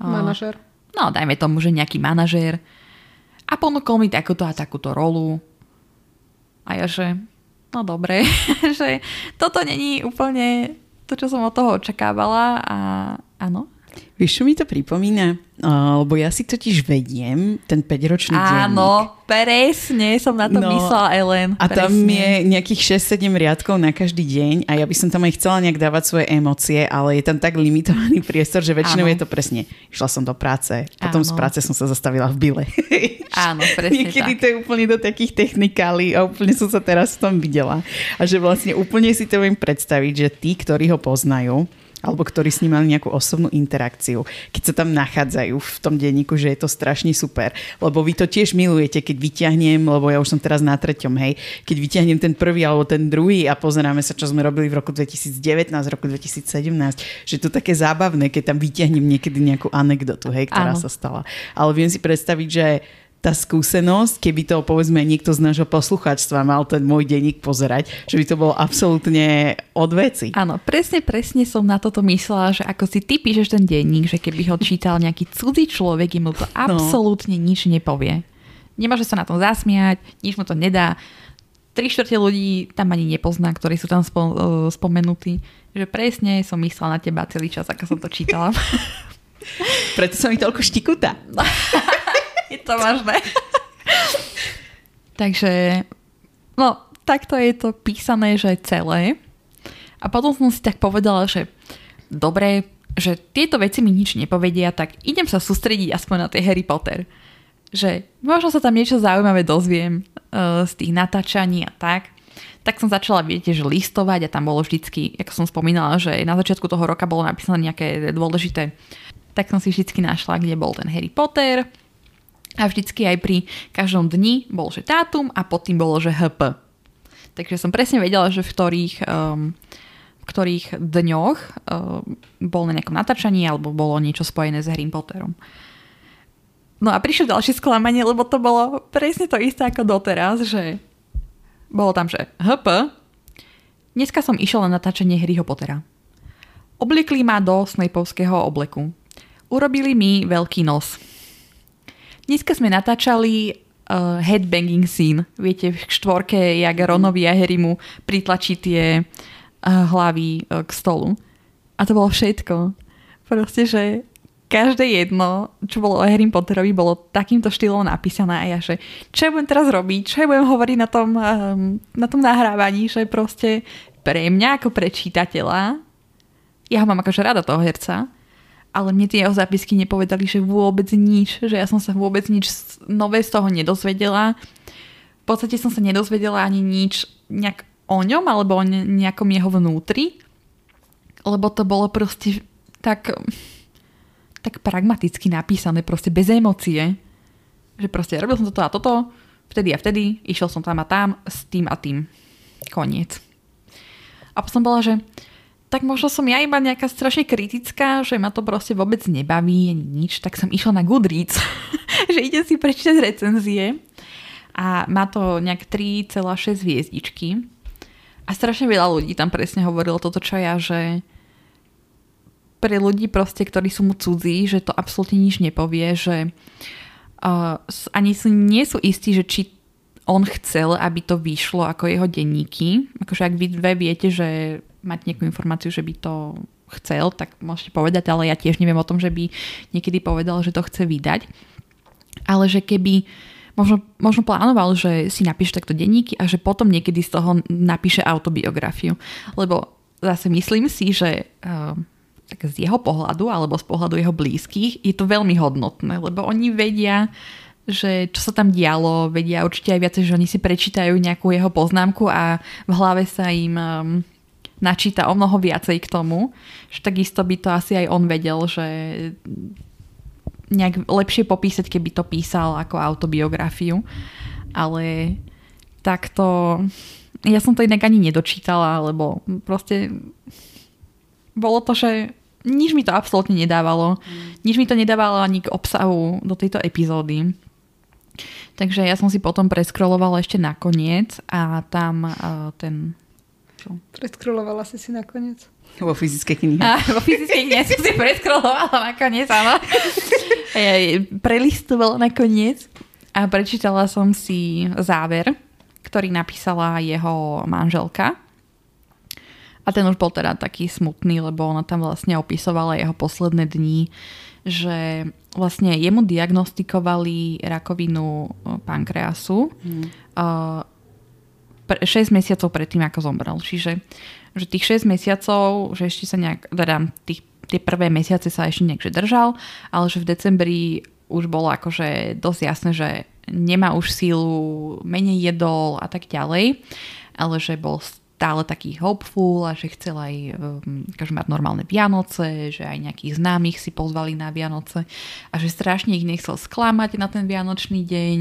Uh, Manažer no dajme tomu, že nejaký manažér a ponúkol mi takúto a takúto rolu. A ja, že no dobre, [laughs] že toto není úplne to, čo som od toho očakávala a áno. Vieš, čo mi to pripomína? Uh, lebo ja si totiž vediem ten 5-ročný denník. Áno, presne, som na to no, myslela, Ellen. A presne. tam je nejakých 6-7 riadkov na každý deň a ja by som tam aj chcela nejak dávať svoje emócie, ale je tam tak limitovaný priestor, že väčšinou Áno. je to presne. Išla som do práce, potom Áno. z práce som sa zastavila v byle. [laughs] Áno, presne Niekedy tak. to je úplne do takých technikálí a úplne som sa teraz v tom videla. A že vlastne úplne si to viem predstaviť, že tí, ktorí ho poznajú, alebo ktorí s ním mali nejakú osobnú interakciu, keď sa tam nachádzajú v tom denníku, že je to strašne super. Lebo vy to tiež milujete, keď vyťahnem, lebo ja už som teraz na treťom, hej, keď vyťahnem ten prvý alebo ten druhý a pozeráme sa, čo sme robili v roku 2019, roku 2017, že to také zábavné, keď tam vyťahnem niekedy nejakú anekdotu, hej, ktorá Áno. sa stala. Ale viem si predstaviť, že tá skúsenosť, keby to povedzme niekto z nášho poslucháčstva mal ten môj denník pozerať, že by to bolo absolútne od veci. Áno, presne, presne som na toto myslela, že ako si ty píšeš ten denník, že keby ho čítal nejaký cudzí človek, mu to no. absolútne no. nič nepovie. Nemôže sa na tom zasmiať, nič mu to nedá. Tri štvrte ľudí tam ani nepozná, ktorí sú tam spo, uh, spomenutí. Že presne som myslela na teba celý čas, ako som to čítala. [laughs] Preto som mi toľko štikutá. [laughs] je to možné. [laughs] Takže, no, takto je to písané, že celé. A potom som si tak povedala, že dobre, že tieto veci mi nič nepovedia, tak idem sa sústrediť aspoň na tie Harry Potter. Že možno sa tam niečo zaujímavé dozviem uh, z tých natáčaní a tak. Tak som začala, viete, že listovať a tam bolo vždycky, ako som spomínala, že na začiatku toho roka bolo napísané nejaké dôležité. Tak som si vždycky našla, kde bol ten Harry Potter. A vždycky aj pri každom dni bol, že dátum a pod tým bolo, že HP. Takže som presne vedela, že v ktorých um, ktorých dňoch uh, bol na nejakom natáčaní alebo bolo niečo spojené s Harry Potterom. No a prišlo ďalšie sklamanie, lebo to bolo presne to isté ako doteraz, že bolo tam, že HP, dneska som išiel na natáčanie Harryho Pottera. Obliekli ma do Snapeovského obleku. Urobili mi veľký nos. Dneska sme natáčali uh, headbanging scene. Viete, v štvorke, jak Ronovi a Harrymu pritlačí tie hlavy e, k stolu. A to bolo všetko. Proste, že každé jedno, čo bolo o Harry Potterovi, bolo takýmto štýlom napísané a ja, že čo ja budem teraz robiť, čo ja budem hovoriť na tom, um, na tom nahrávaní, že proste pre mňa ako pre čitateľa, ja ho mám akože rada toho herca, ale mne tie jeho zápisky nepovedali, že vôbec nič, že ja som sa vôbec nič nové z toho nedozvedela. V podstate som sa nedozvedela ani nič nejak o ňom alebo o nejakom jeho vnútri, lebo to bolo proste tak, tak pragmaticky napísané, proste bez emócie. Že proste robil som toto a toto, vtedy a vtedy, išiel som tam a tam, s tým a tým. Koniec. A potom bola, že tak možno som ja iba nejaká strašne kritická, že ma to proste vôbec nebaví, nič, tak som išla na Goodreads, [laughs] že idem si prečítať recenzie. A má to nejak 3,6 hviezdičky. A strašne veľa ľudí tam presne hovorilo toto, čo ja, že pre ľudí proste, ktorí sú mu cudzí, že to absolútne nič nepovie, že uh, ani sú, nie sú istí, že či on chcel, aby to vyšlo ako jeho denníky. Akože ak vy dve viete, že máte nejakú informáciu, že by to chcel, tak môžete povedať, ale ja tiež neviem o tom, že by niekedy povedal, že to chce vydať. Ale že keby možno, možno plánoval, že si napíše takto denníky a že potom niekedy z toho napíše autobiografiu. Lebo zase myslím si, že uh, tak z jeho pohľadu alebo z pohľadu jeho blízkych je to veľmi hodnotné, lebo oni vedia, že čo sa tam dialo, vedia určite aj viacej, že oni si prečítajú nejakú jeho poznámku a v hlave sa im um, načíta o mnoho viacej k tomu, že takisto by to asi aj on vedel, že nejak lepšie popísať, keby to písal ako autobiografiu. Ale takto... Ja som to inak ani nedočítala, lebo proste bolo to, že nič mi to absolútne nedávalo. Mm. Nič mi to nedávalo ani k obsahu do tejto epizódy. Takže ja som si potom preskrolovala ešte nakoniec a tam uh, ten... Čo? Preskrolovala si si nakoniec? Vo fyzickej knihe. A, vo fyzickej knihe som si preskrolovala nakoniec, áno. [laughs] Ja prelistovala nakoniec a prečítala som si záver, ktorý napísala jeho manželka. A ten už bol teda taký smutný, lebo ona tam vlastne opisovala jeho posledné dni, že vlastne jemu diagnostikovali rakovinu pankreasu hmm. 6 mesiacov predtým, ako zomrel. Čiže že tých 6 mesiacov, že ešte sa nejak, teda tých, tie prvé mesiace sa ešte nejak držal, ale že v decembri už bolo akože dosť jasné, že nemá už sílu, menej jedol a tak ďalej, ale že bol stále taký hopeful a že chcel aj um, mať normálne Vianoce, že aj nejakých známych si pozvali na Vianoce a že strašne ich nechcel sklamať na ten Vianočný deň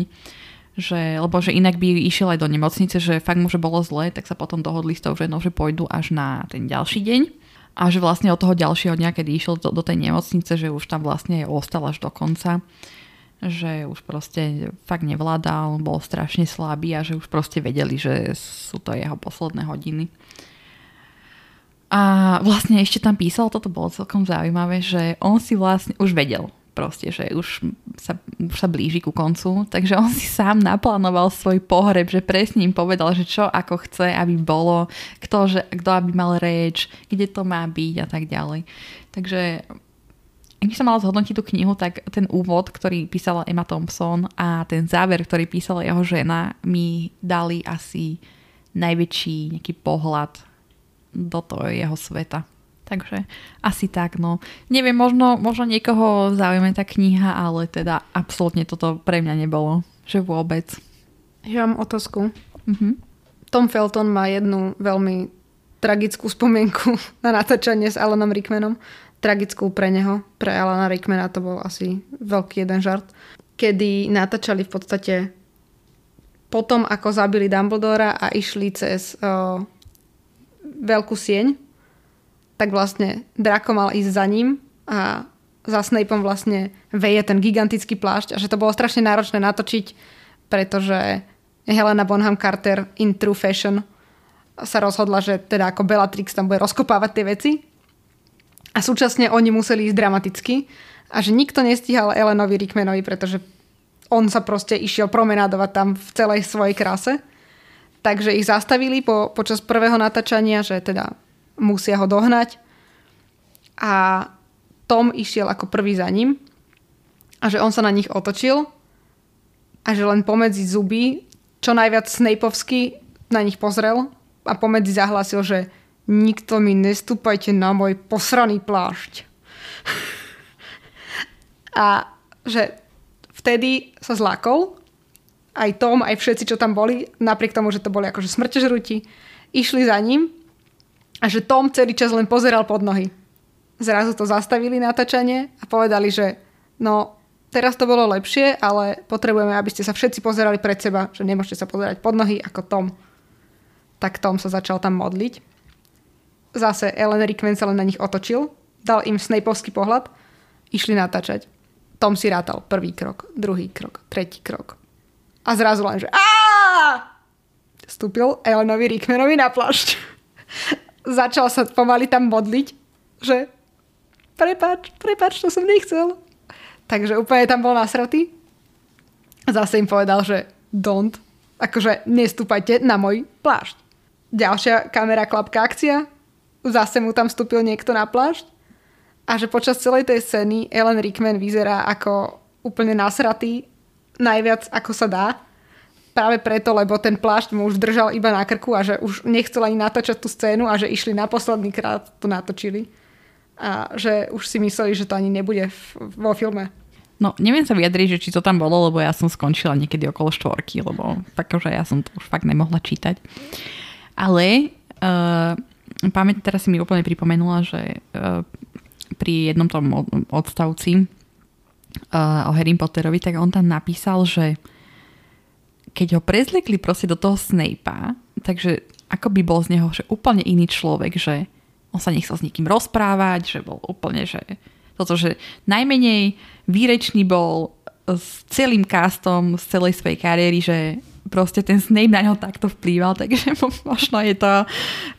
že, lebo že inak by išiel aj do nemocnice, že fakt mu že bolo zle, tak sa potom dohodli s tou ženou, že pôjdu až na ten ďalší deň. A že vlastne od toho ďalšieho dňa, kedy išiel do, do tej nemocnice, že už tam vlastne ostal až do konca. Že už proste fakt nevládal, bol strašne slabý a že už proste vedeli, že sú to jeho posledné hodiny. A vlastne ešte tam písal, toto bolo celkom zaujímavé, že on si vlastne už vedel, proste, že už sa, už sa blíži ku koncu, takže on si sám naplánoval svoj pohreb, že presne im povedal, že čo ako chce, aby bolo, kto, že, kto aby mal reč, kde to má byť a tak ďalej. Takže ak by som mala zhodnotiť tú knihu, tak ten úvod, ktorý písala Emma Thompson a ten záver, ktorý písala jeho žena, mi dali asi najväčší nejaký pohľad do toho jeho sveta. Takže asi tak, no. Neviem, možno, možno niekoho zaujíme tá kniha, ale teda absolútne toto pre mňa nebolo. Že vôbec. Ja mám otázku. Mhm. Tom Felton má jednu veľmi tragickú spomienku [laughs] na natáčanie s Alanom Rickmanom. Tragickú pre neho. Pre Alana Rickmana to bol asi veľký jeden žart. Kedy natáčali v podstate potom, ako zabili Dumbledora a išli cez o, veľkú sieň, tak vlastne Draco mal ísť za ním a za Snapeom vlastne veje ten gigantický plášť a že to bolo strašne náročné natočiť, pretože Helena Bonham Carter in true fashion sa rozhodla, že teda ako Bellatrix tam bude rozkopávať tie veci a súčasne oni museli ísť dramaticky a že nikto nestíhal Elenovi Rickmanovi, pretože on sa proste išiel promenádovať tam v celej svojej kráse. Takže ich zastavili po, počas prvého natáčania, že teda musia ho dohnať. A Tom išiel ako prvý za ním a že on sa na nich otočil a že len pomedzi zuby čo najviac Snapeovsky na nich pozrel a pomedzi zahlásil, že nikto mi nestúpajte na môj posraný plášť. [laughs] a že vtedy sa zlákol aj Tom, aj všetci, čo tam boli, napriek tomu, že to boli akože smrtežruti, išli za ním a že Tom celý čas len pozeral pod nohy. Zrazu to zastavili natáčanie a povedali, že no teraz to bolo lepšie, ale potrebujeme, aby ste sa všetci pozerali pred seba, že nemôžete sa pozerať pod nohy ako Tom. Tak Tom sa začal tam modliť. Zase Ellen Rickman sa len na nich otočil, dal im Snapeovský pohľad, išli natáčať. Tom si rátal prvý krok, druhý krok, tretí krok. A zrazu len, že Aaaa! Vstúpil Ellenovi Rickmanovi na plášť začal sa pomaly tam modliť, že prepač, prepač, to som nechcel. Takže úplne tam bol nasratý. Zase im povedal, že don't, akože nestúpajte na môj plášť. Ďalšia kamera, klapka, akcia. Zase mu tam vstúpil niekto na plášť. A že počas celej tej scény Ellen Rickman vyzerá ako úplne nasratý, najviac ako sa dá práve preto, lebo ten plášť mu už držal iba na krku a že už nechcel ani natáčať tú scénu a že išli na posledný krát to natočili. A že už si mysleli, že to ani nebude vo filme. No, neviem sa vyjadriť, že či to tam bolo, lebo ja som skončila niekedy okolo štvorky, lebo že ja som to už fakt nemohla čítať. Ale uh, pamäť teraz si mi úplne pripomenula, že uh, pri jednom tom odstavci uh, o Harry Potterovi, tak on tam napísal, že keď ho prezliekli proste do toho Snape'a, takže ako by bol z neho že úplne iný človek, že on sa nechcel s nikým rozprávať, že bol úplne, že toto, že najmenej výrečný bol s celým castom z celej svojej kariéry, že proste ten Snape na ňo takto vplýval, takže [laughs] možno je to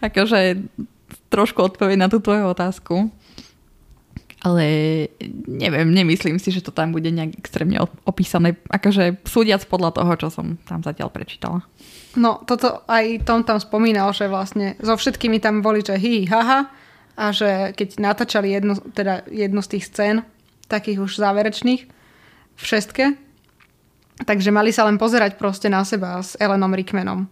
akože trošku odpoveď na tú tvoju otázku ale neviem, nemyslím si, že to tam bude nejak extrémne opísané, akože súdiac podľa toho, čo som tam zatiaľ prečítala. No, toto aj Tom tam spomínal, že vlastne so všetkými tam boli, že hi, haha, a že keď natáčali jednu, teda jednu z tých scén, takých už záverečných, v šestke, takže mali sa len pozerať proste na seba s Elenom Rickmanom.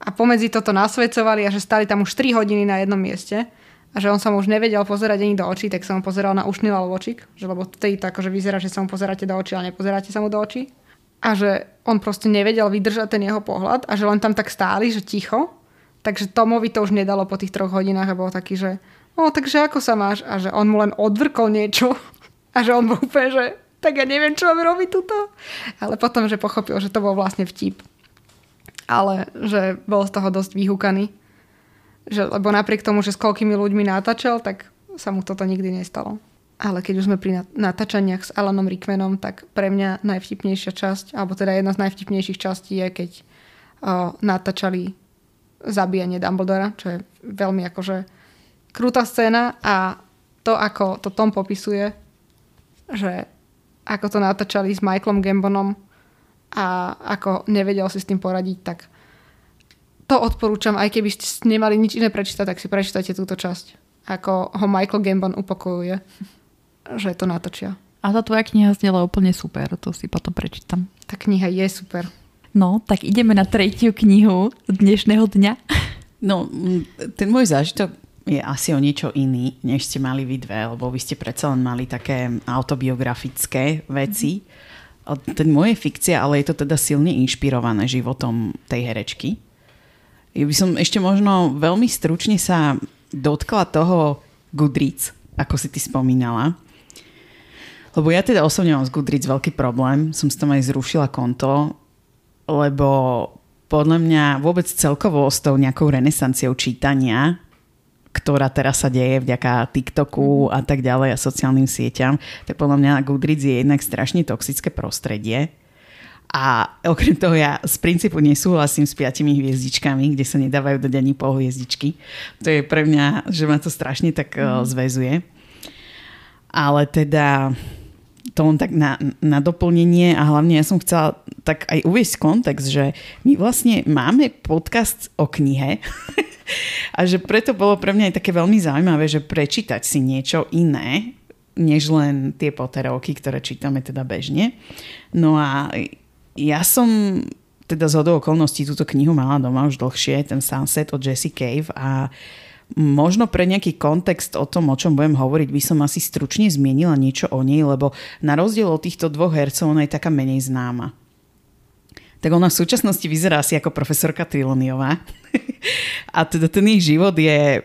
A pomedzi toto nasvedcovali a že stali tam už 3 hodiny na jednom mieste a že on sa mu už nevedel pozerať ani do očí, tak sa mu pozeral na ušný lalovočík, že lebo tej to akože vyzerá, že sa mu pozeráte do očí, ale nepozeráte sa mu do očí. A že on proste nevedel vydržať ten jeho pohľad a že len tam tak stáli, že ticho. Takže Tomovi to už nedalo po tých troch hodinách a bol taký, že no takže ako sa máš? A že on mu len odvrkol niečo [laughs] a že on bol úplne, že tak ja neviem, čo mám robiť tuto. Ale potom, že pochopil, že to bol vlastne vtip. Ale že bol z toho dosť vyhúkaný. Že, lebo napriek tomu, že s koľkými ľuďmi natáčal, tak sa mu toto nikdy nestalo. Ale keď už sme pri natáčaniach s Alanom Rickmanom, tak pre mňa najvtipnejšia časť, alebo teda jedna z najvtipnejších častí je, keď o, natáčali zabíjanie Dumbledora, čo je veľmi akože krúta scéna a to, ako to Tom popisuje, že ako to natáčali s Michaelom Gambonom a ako nevedel si s tým poradiť, tak to odporúčam, aj keby ste nemali nič iné prečítať, tak si prečítajte túto časť. Ako ho Michael Gambon upokojuje, [laughs] že to natočia. A tá tvoja kniha zdieľa úplne super, to si potom prečítam. Tá kniha je super. No, tak ideme na tretiu knihu dnešného dňa. [laughs] No, ten môj zážitok je asi o niečo iný, než ste mali vy dve, lebo vy ste predsa len mali také autobiografické veci. Ten moje fikcia, ale je to teda silne inšpirované životom tej herečky. Ja by som ešte možno veľmi stručne sa dotkla toho Goodreads, ako si ty spomínala. Lebo ja teda osobne mám z Goodreads veľký problém. Som si tam aj zrušila konto, lebo podľa mňa vôbec celkovo s tou nejakou renesanciou čítania ktorá teraz sa deje vďaka TikToku a tak ďalej a sociálnym sieťam, tak podľa mňa Goodreads je jednak strašne toxické prostredie. A okrem toho ja z princípu nesúhlasím s piatimi hviezdičkami, kde sa nedávajú dať ani pol hviezdičky. To je pre mňa, že ma to strašne tak mm. zväzuje. Ale teda to len tak na, na doplnenie a hlavne ja som chcela tak aj uviesť kontext, že my vlastne máme podcast o knihe [laughs] A že preto bolo pre mňa aj také veľmi zaujímavé, že prečítať si niečo iné, než len tie poterovky, ktoré čítame teda bežne. No a ja som teda z hodou okolností túto knihu mala doma už dlhšie, ten Sunset od Jessie Cave a Možno pre nejaký kontext o tom, o čom budem hovoriť, by som asi stručne zmienila niečo o nej, lebo na rozdiel od týchto dvoch hercov ona je taká menej známa tak ona v súčasnosti vyzerá asi ako profesorka Triloniová. [laughs] A teda ten jej život je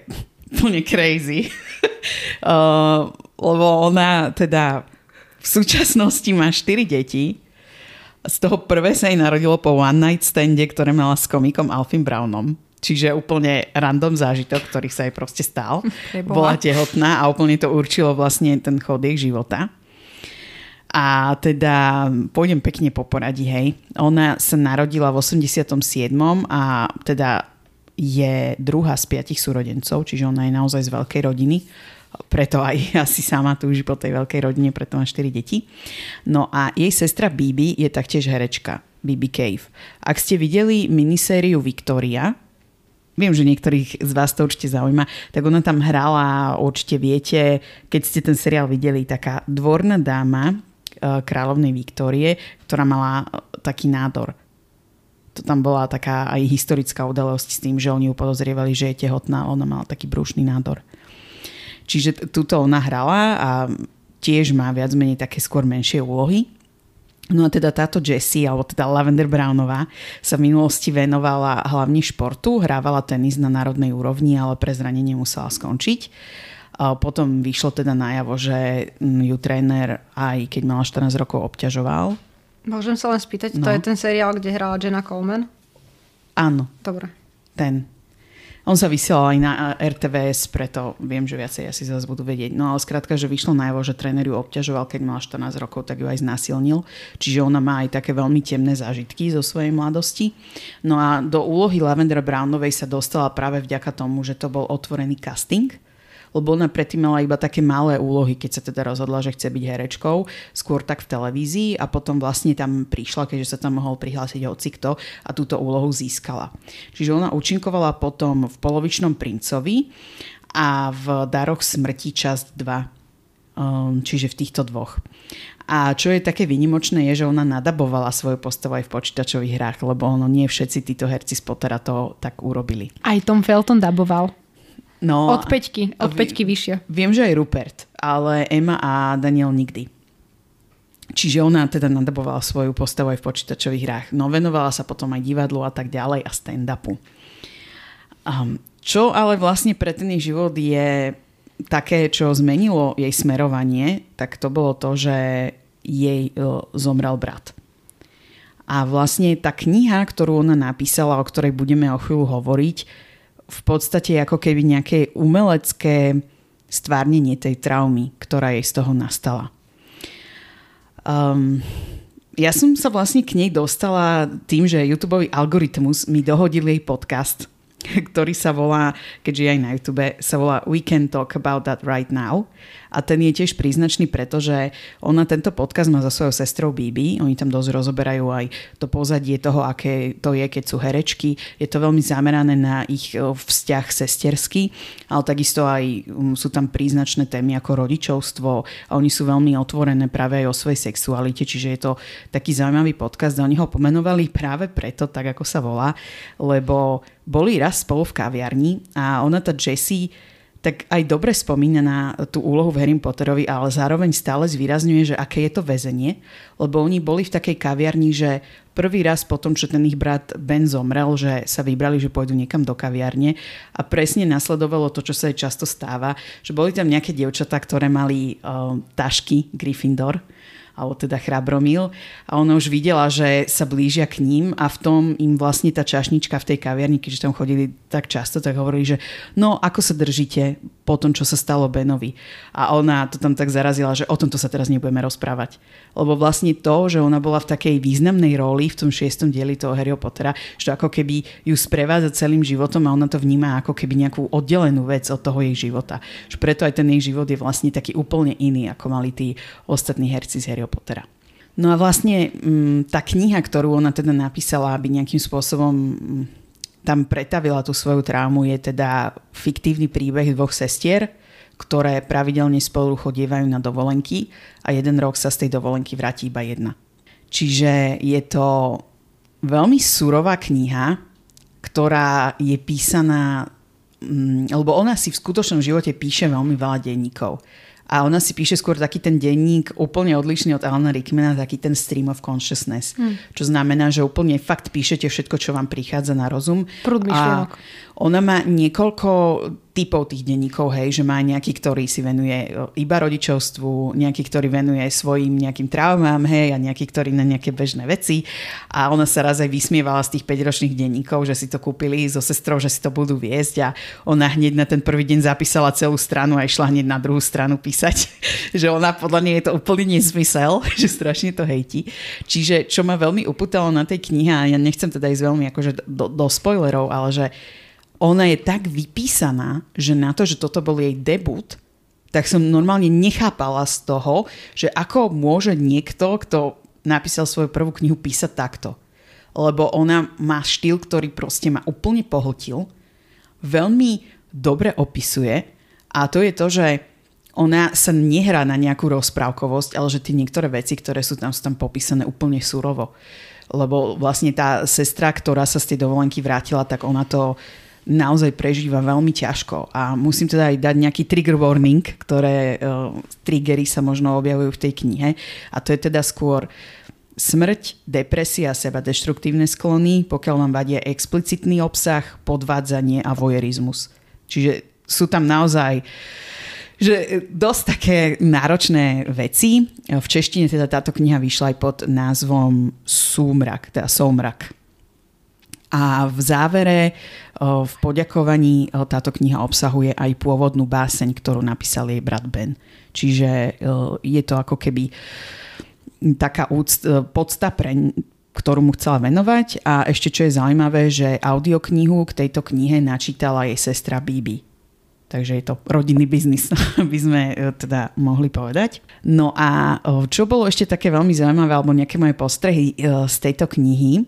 úplne crazy. [laughs] uh, lebo ona teda v súčasnosti má 4 deti. Z toho prvé sa jej narodilo po one night stande, ktoré mala s komikom Alfim Brownom. Čiže úplne random zážitok, ktorý sa jej proste stal. [laughs] Bola tehotná a úplne to určilo vlastne ten chod jej života. A teda pôjdem pekne po poradí, hej. Ona sa narodila v 87. a teda je druhá z piatich súrodencov, čiže ona je naozaj z veľkej rodiny. Preto aj [laughs] asi sama túži po tej veľkej rodine, preto má 4 deti. No a jej sestra Bibi je taktiež herečka. Bibi Cave. Ak ste videli minisériu Victoria, viem, že niektorých z vás to určite zaujíma, tak ona tam hrala, určite viete, keď ste ten seriál videli, taká dvorná dáma, Eh, kráľovnej Viktórie, ktorá mala eh, taký nádor. To tam bola taká aj historická udalosť s tým, že oni ju podozrievali, že je tehotná, ona mala taký brúšny nádor. Čiže túto ona hrala a tiež má viac menej také skôr menšie úlohy. No a teda táto Jessie, alebo teda Lavender Brownová, sa v minulosti venovala hlavne športu, hrávala tenis na národnej úrovni, ale pre zranenie musela skončiť. A potom vyšlo teda najavo, že ju tréner aj keď mala 14 rokov obťažoval. Môžem sa len spýtať, no. to je ten seriál, kde hrala Jenna Coleman? Áno. Dobre. Ten. On sa vysielal aj na RTVS, preto viem, že viacej asi zase budú vedieť. No ale skrátka, že vyšlo najavo, že tréner ju obťažoval, keď mala 14 rokov, tak ju aj znásilnil. Čiže ona má aj také veľmi temné zážitky zo svojej mladosti. No a do úlohy Lavendra Brownovej sa dostala práve vďaka tomu, že to bol otvorený casting lebo ona predtým mala iba také malé úlohy, keď sa teda rozhodla, že chce byť herečkou, skôr tak v televízii a potom vlastne tam prišla, keďže sa tam mohol prihlásiť hocikto a túto úlohu získala. Čiže ona účinkovala potom v Polovičnom princovi a v Daroch smrti časť 2, um, čiže v týchto dvoch. A čo je také vynimočné, je, že ona nadabovala svoju postavu aj v počítačových hrách, lebo ono nie všetci títo herci z Pottera to tak urobili. Aj Tom Felton daboval. No, od peťky, od peťky vyššie. Viem, že aj Rupert, ale Emma a Daniel nikdy. Čiže ona teda nadabovala svoju postavu aj v počítačových hrách. No venovala sa potom aj divadlu a tak ďalej a stand-upu. Um, čo ale vlastne pre ten jej život je také, čo zmenilo jej smerovanie, tak to bolo to, že jej uh, zomrel brat. A vlastne tá kniha, ktorú ona napísala, o ktorej budeme o chvíľu hovoriť, v podstate ako keby nejaké umelecké stvárnenie tej traumy, ktorá jej z toho nastala. Um, ja som sa vlastne k nej dostala tým, že YouTube algoritmus mi dohodil jej podcast, [laughs] ktorý sa volá, keďže aj na YouTube, sa volá We Can Talk About That Right Now a ten je tiež príznačný, pretože ona tento podcast má za svojou sestrou Bibi. Oni tam dosť rozoberajú aj to pozadie toho, aké to je, keď sú herečky. Je to veľmi zamerané na ich e, vzťah sesterský, ale takisto aj um, sú tam príznačné témy ako rodičovstvo a oni sú veľmi otvorené práve aj o svojej sexualite, čiže je to taký zaujímavý podcast a oni ho pomenovali práve preto, tak ako sa volá, lebo boli raz spolu v kaviarni a ona tá Jessie tak aj dobre spomína na tú úlohu v Harry Potterovi, ale zároveň stále zvýrazňuje, že aké je to väzenie, lebo oni boli v takej kaviarni, že prvý raz po tom, čo ten ich brat Ben zomrel, že sa vybrali, že pôjdu niekam do kaviarne a presne nasledovalo to, čo sa aj často stáva, že boli tam nejaké dievčatá, ktoré mali uh, tašky Gryffindor, alebo teda chrabromil a ona už videla, že sa blížia k ním a v tom im vlastne tá čašnička v tej kaviarni, keďže tam chodili tak často, tak hovorili, že no ako sa držíte po tom, čo sa stalo Benovi. A ona to tam tak zarazila, že o tomto sa teraz nebudeme rozprávať. Lebo vlastne to, že ona bola v takej významnej roli v tom šiestom dieli toho Harry Pottera, že ako keby ju sprevádza celým životom a ona to vníma ako keby nejakú oddelenú vec od toho jej života. Že preto aj ten jej život je vlastne taký úplne iný, ako mali tí ostatní herci z Harry Pottera. No a vlastne mm, tá kniha, ktorú ona teda napísala, aby nejakým spôsobom mm, tam pretavila tú svoju traumu, je teda fiktívny príbeh dvoch sestier, ktoré pravidelne spolu chodievajú na dovolenky a jeden rok sa z tej dovolenky vráti iba jedna. Čiže je to veľmi surová kniha, ktorá je písaná, mm, lebo ona si v skutočnom živote píše veľmi veľa denníkov. A ona si píše skôr taký ten denník úplne odlišný od Alana Rickmana, taký ten stream of consciousness. Hmm. Čo znamená, že úplne fakt píšete všetko, čo vám prichádza na rozum. Prúd a ona má niekoľko typov tých denníkov, hej, že má nejaký, ktorý si venuje iba rodičovstvu, nejaký, ktorý venuje svojim nejakým traumám, hej, a nejaký, ktorý na nejaké bežné veci. A ona sa raz aj vysmievala z tých 5-ročných denníkov, že si to kúpili so sestrou, že si to budú viesť a ona hneď na ten prvý deň zapísala celú stranu a išla hneď na druhú stranu písať. [laughs] že ona podľa nej je to úplne nezmysel, [laughs] že strašne to hejti. Čiže čo ma veľmi upútalo na tej knihe, a ja nechcem teda ísť veľmi akože do, do spoilerov, ale že ona je tak vypísaná, že na to, že toto bol jej debut, tak som normálne nechápala z toho, že ako môže niekto, kto napísal svoju prvú knihu, písať takto. Lebo ona má štýl, ktorý proste ma úplne pohltil, veľmi dobre opisuje a to je to, že ona sa nehrá na nejakú rozprávkovosť, ale že tie niektoré veci, ktoré sú tam, sú tam popísané úplne surovo. Lebo vlastne tá sestra, ktorá sa z tej dovolenky vrátila, tak ona to naozaj prežíva veľmi ťažko. A musím teda aj dať nejaký trigger warning, ktoré uh, triggery sa možno objavujú v tej knihe. A to je teda skôr smrť, depresia, seba deštruktívne sklony, pokiaľ vám vadia explicitný obsah, podvádzanie a vojerizmus. Čiže sú tam naozaj že dosť také náročné veci. V češtine teda táto kniha vyšla aj pod názvom Súmrak, teda Soumrak. A v závere v poďakovaní táto kniha obsahuje aj pôvodnú báseň, ktorú napísal jej brat Ben. Čiže je to ako keby taká podsta pre ktorú mu chcela venovať a ešte čo je zaujímavé, že audioknihu k tejto knihe načítala jej sestra Bibi. Takže je to rodinný biznis, [laughs] by sme teda mohli povedať. No a čo bolo ešte také veľmi zaujímavé, alebo nejaké moje postrehy z tejto knihy,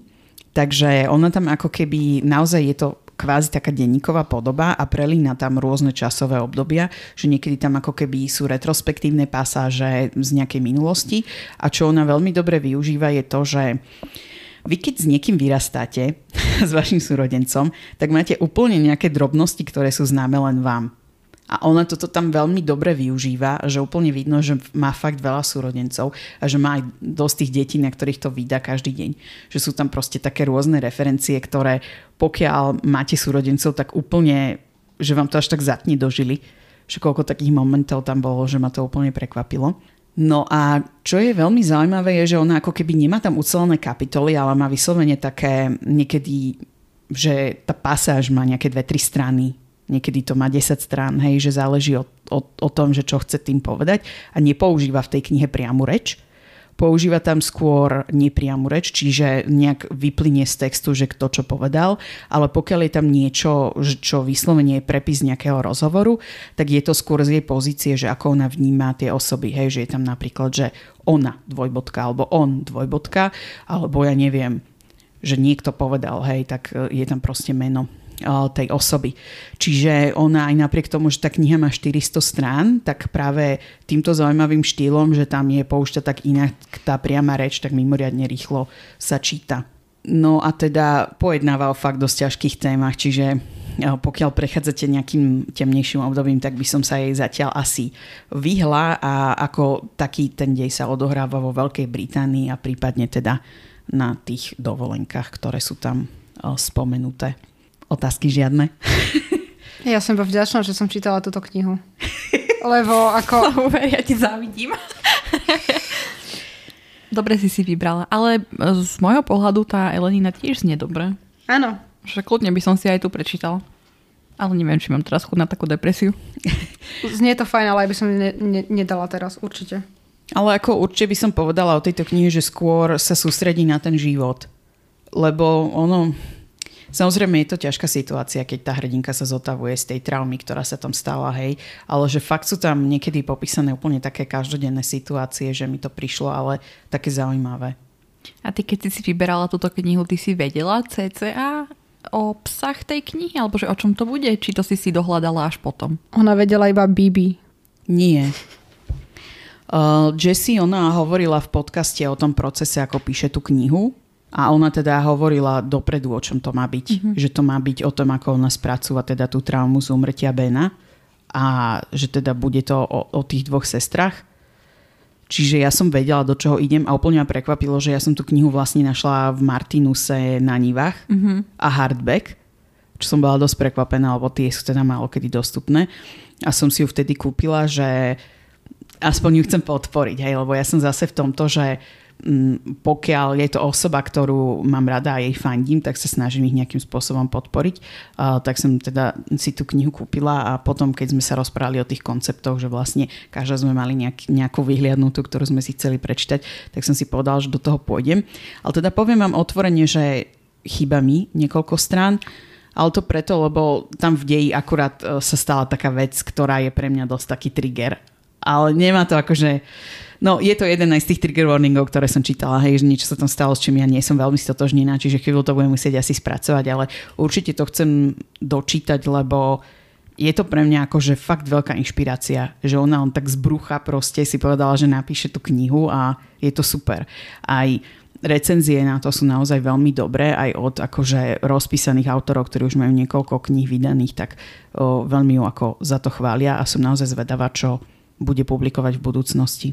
takže ona tam ako keby, naozaj je to kvázi taká denníková podoba a prelína tam rôzne časové obdobia, že niekedy tam ako keby sú retrospektívne pasáže z nejakej minulosti a čo ona veľmi dobre využíva je to, že vy keď s niekým vyrastáte, [laughs] s vašim súrodencom, tak máte úplne nejaké drobnosti, ktoré sú známe len vám. A ona toto tam veľmi dobre využíva, že úplne vidno, že má fakt veľa súrodencov a že má aj dosť tých detí, na ktorých to vydá každý deň. Že sú tam proste také rôzne referencie, ktoré pokiaľ máte súrodencov, tak úplne, že vám to až tak zatne dožili. Že koľko takých momentov tam bolo, že ma to úplne prekvapilo. No a čo je veľmi zaujímavé je, že ona ako keby nemá tam ucelené kapitoly, ale má vyslovene také niekedy, že tá pasáž má nejaké dve, tri strany Niekedy to má 10 strán, hej, že záleží o, o, o tom, že čo chce tým povedať a nepoužíva v tej knihe priamu reč. Používa tam skôr nepriamu reč, čiže nejak vyplynie z textu, že kto čo povedal, ale pokiaľ je tam niečo, čo vyslovene je prepis nejakého rozhovoru, tak je to skôr z jej pozície, že ako ona vníma tie osoby, hej, že je tam napríklad, že ona dvojbodka, alebo on dvojbodka, alebo ja neviem, že niekto povedal, hej, tak je tam proste meno tej osoby. Čiže ona aj napriek tomu, že tá kniha má 400 strán, tak práve týmto zaujímavým štýlom, že tam je poušťa tak inak tá priama reč, tak mimoriadne rýchlo sa číta. No a teda pojednáva o fakt dosť ťažkých témach, čiže pokiaľ prechádzate nejakým temnejším obdobím, tak by som sa jej zatiaľ asi vyhla a ako taký ten dej sa odohráva vo Veľkej Británii a prípadne teda na tých dovolenkách, ktoré sú tam spomenuté. Otázky žiadne? [laughs] Ja som iba vďačná, že som čítala túto knihu. Lebo ako... [laughs] ja ti závidím. [laughs] Dobre si si vybrala, ale z môjho pohľadu tá Elenina tiež znie dobre. Áno. Že kľudne by som si aj tu prečítala. Ale neviem, či mám teraz chud na takú depresiu. Znie to fajn, ale aj by som ne, ne, nedala teraz, určite. Ale ako určite by som povedala o tejto knihe, že skôr sa sústredí na ten život. Lebo ono, Samozrejme je to ťažká situácia, keď tá hrdinka sa zotavuje z tej traumy, ktorá sa tam stala, hej. Ale že fakt sú tam niekedy popísané úplne také každodenné situácie, že mi to prišlo, ale také zaujímavé. A ty keď si si vyberala túto knihu, ty si vedela cca o obsah tej knihy? Alebo že o čom to bude? Či to si si dohľadala až potom? Ona vedela iba Bibi. Nie. Uh, Jessie, ona hovorila v podcaste o tom procese, ako píše tú knihu a ona teda hovorila dopredu, o čom to má byť. Mm-hmm. Že to má byť o tom, ako ona spracúva teda tú traumu z umrtia Bena a že teda bude to o, o tých dvoch sestrach. Čiže ja som vedela, do čoho idem a úplne ma prekvapilo, že ja som tú knihu vlastne našla v Martinuse na Nivách mm-hmm. a hardback, čo som bola dosť prekvapená, lebo tie sú teda málo kedy dostupné. A som si ju vtedy kúpila, že aspoň ju chcem podporiť, hej, lebo ja som zase v tomto, že Mm, pokiaľ je to osoba, ktorú mám rada a jej fandím, tak sa snažím ich nejakým spôsobom podporiť. tak som teda si tú knihu kúpila a potom, keď sme sa rozprávali o tých konceptoch, že vlastne každá sme mali nejak, nejakú vyhliadnutú, ktorú sme si chceli prečítať, tak som si povedal, že do toho pôjdem. Ale teda poviem vám otvorene, že chýba mi niekoľko strán, ale to preto, lebo tam v deji akurát e, sa stala taká vec, ktorá je pre mňa dosť taký trigger. Ale nemá to akože No, je to jeden aj z tých trigger warningov, ktoré som čítala, hej, že niečo sa tam stalo, s čím ja nie som veľmi stotožnená, čiže chvíľu to budem musieť asi spracovať, ale určite to chcem dočítať, lebo je to pre mňa akože fakt veľká inšpirácia, že ona on tak z brucha proste si povedala, že napíše tú knihu a je to super. Aj recenzie na to sú naozaj veľmi dobré, aj od akože rozpísaných autorov, ktorí už majú niekoľko kníh vydaných, tak o, veľmi ju ako za to chvália a som naozaj zvedavá, čo bude publikovať v budúcnosti.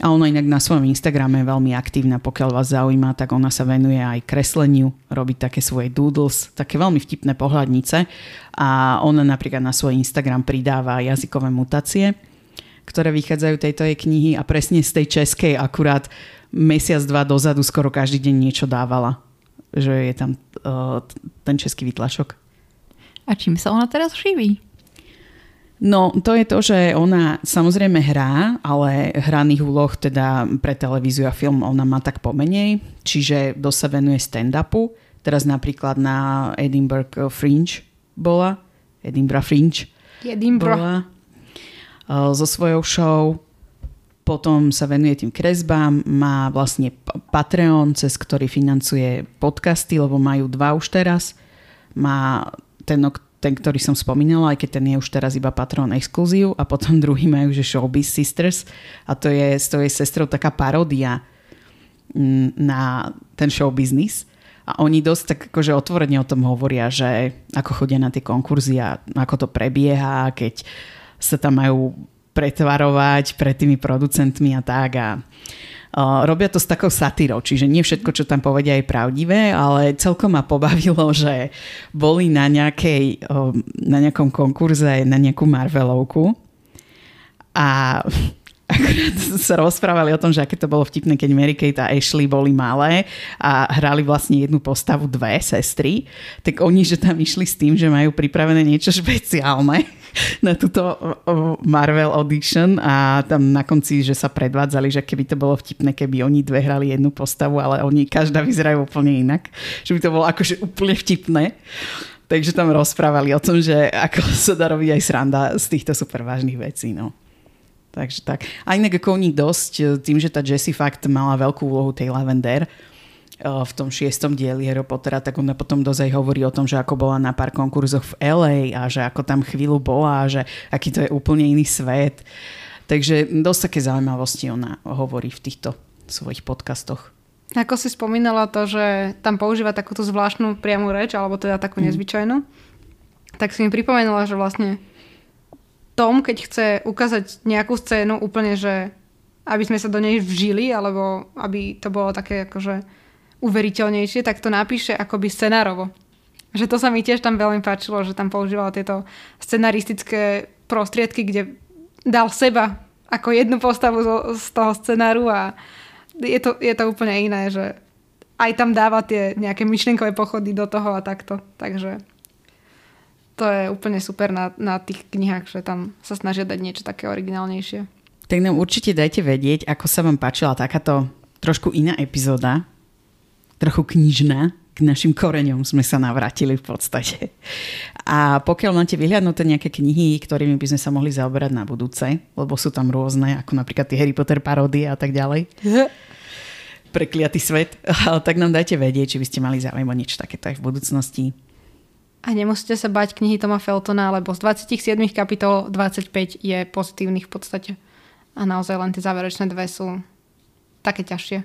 A ona inak na svojom Instagrame je veľmi aktívna, pokiaľ vás zaujíma, tak ona sa venuje aj kresleniu, robí také svoje doodles, také veľmi vtipné pohľadnice a ona napríklad na svoj Instagram pridáva jazykové mutácie, ktoré vychádzajú tejto jej knihy a presne z tej českej akurát mesiac, dva dozadu skoro každý deň niečo dávala. Že je tam uh, ten český vytlačok. A čím sa ona teraz živí? No, to je to, že ona samozrejme hrá, ale hraných úloh teda pre televíziu a film ona má tak pomenej, čiže dosť sa venuje stand-upu. Teraz napríklad na Edinburgh Fringe bola. Edinburgh Fringe Edinburgh. bola uh, so svojou show. Potom sa venuje tým kresbám, má vlastne Patreon, cez ktorý financuje podcasty, lebo majú dva už teraz. Má ten, ten, ktorý som spomínala, aj keď ten je už teraz iba patron exkluzív a potom [laughs] druhý majú, že Showbiz Sisters a to je s tou sestrou taká paródia mm, na ten show business. A oni dosť tak akože otvorene o tom hovoria, že ako chodia na tie konkurzy a ako to prebieha, keď sa tam majú pretvarovať pred tými producentmi a tak a robia to s takou satírou, čiže nie všetko, čo tam povedia, je pravdivé, ale celkom ma pobavilo, [laughs] že boli na, nejakej, na nejakom konkurze na nejakú Marvelovku a [laughs] akorát sa rozprávali o tom, že aké to bolo vtipné, keď Mary Kate a Ashley boli malé a hrali vlastne jednu postavu dve sestry, tak oni, že tam išli s tým, že majú pripravené niečo [laughs] špeciálne [laughs] na túto Marvel Audition a tam na konci, že sa predvádzali, že keby to bolo vtipné, keby oni dve hrali jednu postavu, ale oni každá vyzerajú úplne inak. Že by to bolo akože úplne vtipné. Takže tam rozprávali o tom, že ako [laughs] sa dá robiť aj sranda z týchto super vážnych vecí. No. Takže tak. A inak ako dosť, tým, že tá Jessie fakt mala veľkú úlohu tej Lavender, v tom šiestom dieli Harry Pottera, tak ona potom dozaj hovorí o tom, že ako bola na pár konkurzoch v LA a že ako tam chvíľu bola a že aký to je úplne iný svet. Takže dosť také zaujímavosti ona hovorí v týchto svojich podcastoch. Ako si spomínala to, že tam používa takúto zvláštnu priamu reč, alebo teda takú mm. nezvyčajnú, tak si mi pripomenula, že vlastne Tom, keď chce ukázať nejakú scénu úplne, že aby sme sa do nej vžili, alebo aby to bolo také akože uveriteľnejšie, tak to napíše akoby scenárovo. Že to sa mi tiež tam veľmi páčilo, že tam používala tieto scenaristické prostriedky, kde dal seba ako jednu postavu z, z toho scenáru a je to, je to úplne iné, že aj tam dáva tie nejaké myšlienkové pochody do toho a takto. Takže to je úplne super na, na tých knihách, že tam sa snažia dať niečo také originálnejšie. Tak nám určite dajte vedieť, ako sa vám páčila takáto trošku iná epizóda, trochu knižná, k našim koreňom sme sa navrátili v podstate. A pokiaľ máte vyhľadnuté nejaké knihy, ktorými by sme sa mohli zaoberať na budúce, lebo sú tam rôzne, ako napríklad tie Harry Potter paródie a tak ďalej. [laughs] Prekliatý svet. [laughs] tak nám dajte vedieť, či by ste mali záujem o niečo takéto aj v budúcnosti. A nemusíte sa bať knihy Toma Feltona, lebo z 27 kapitol 25 je pozitívnych v podstate. A naozaj len tie záverečné dve sú také ťažšie.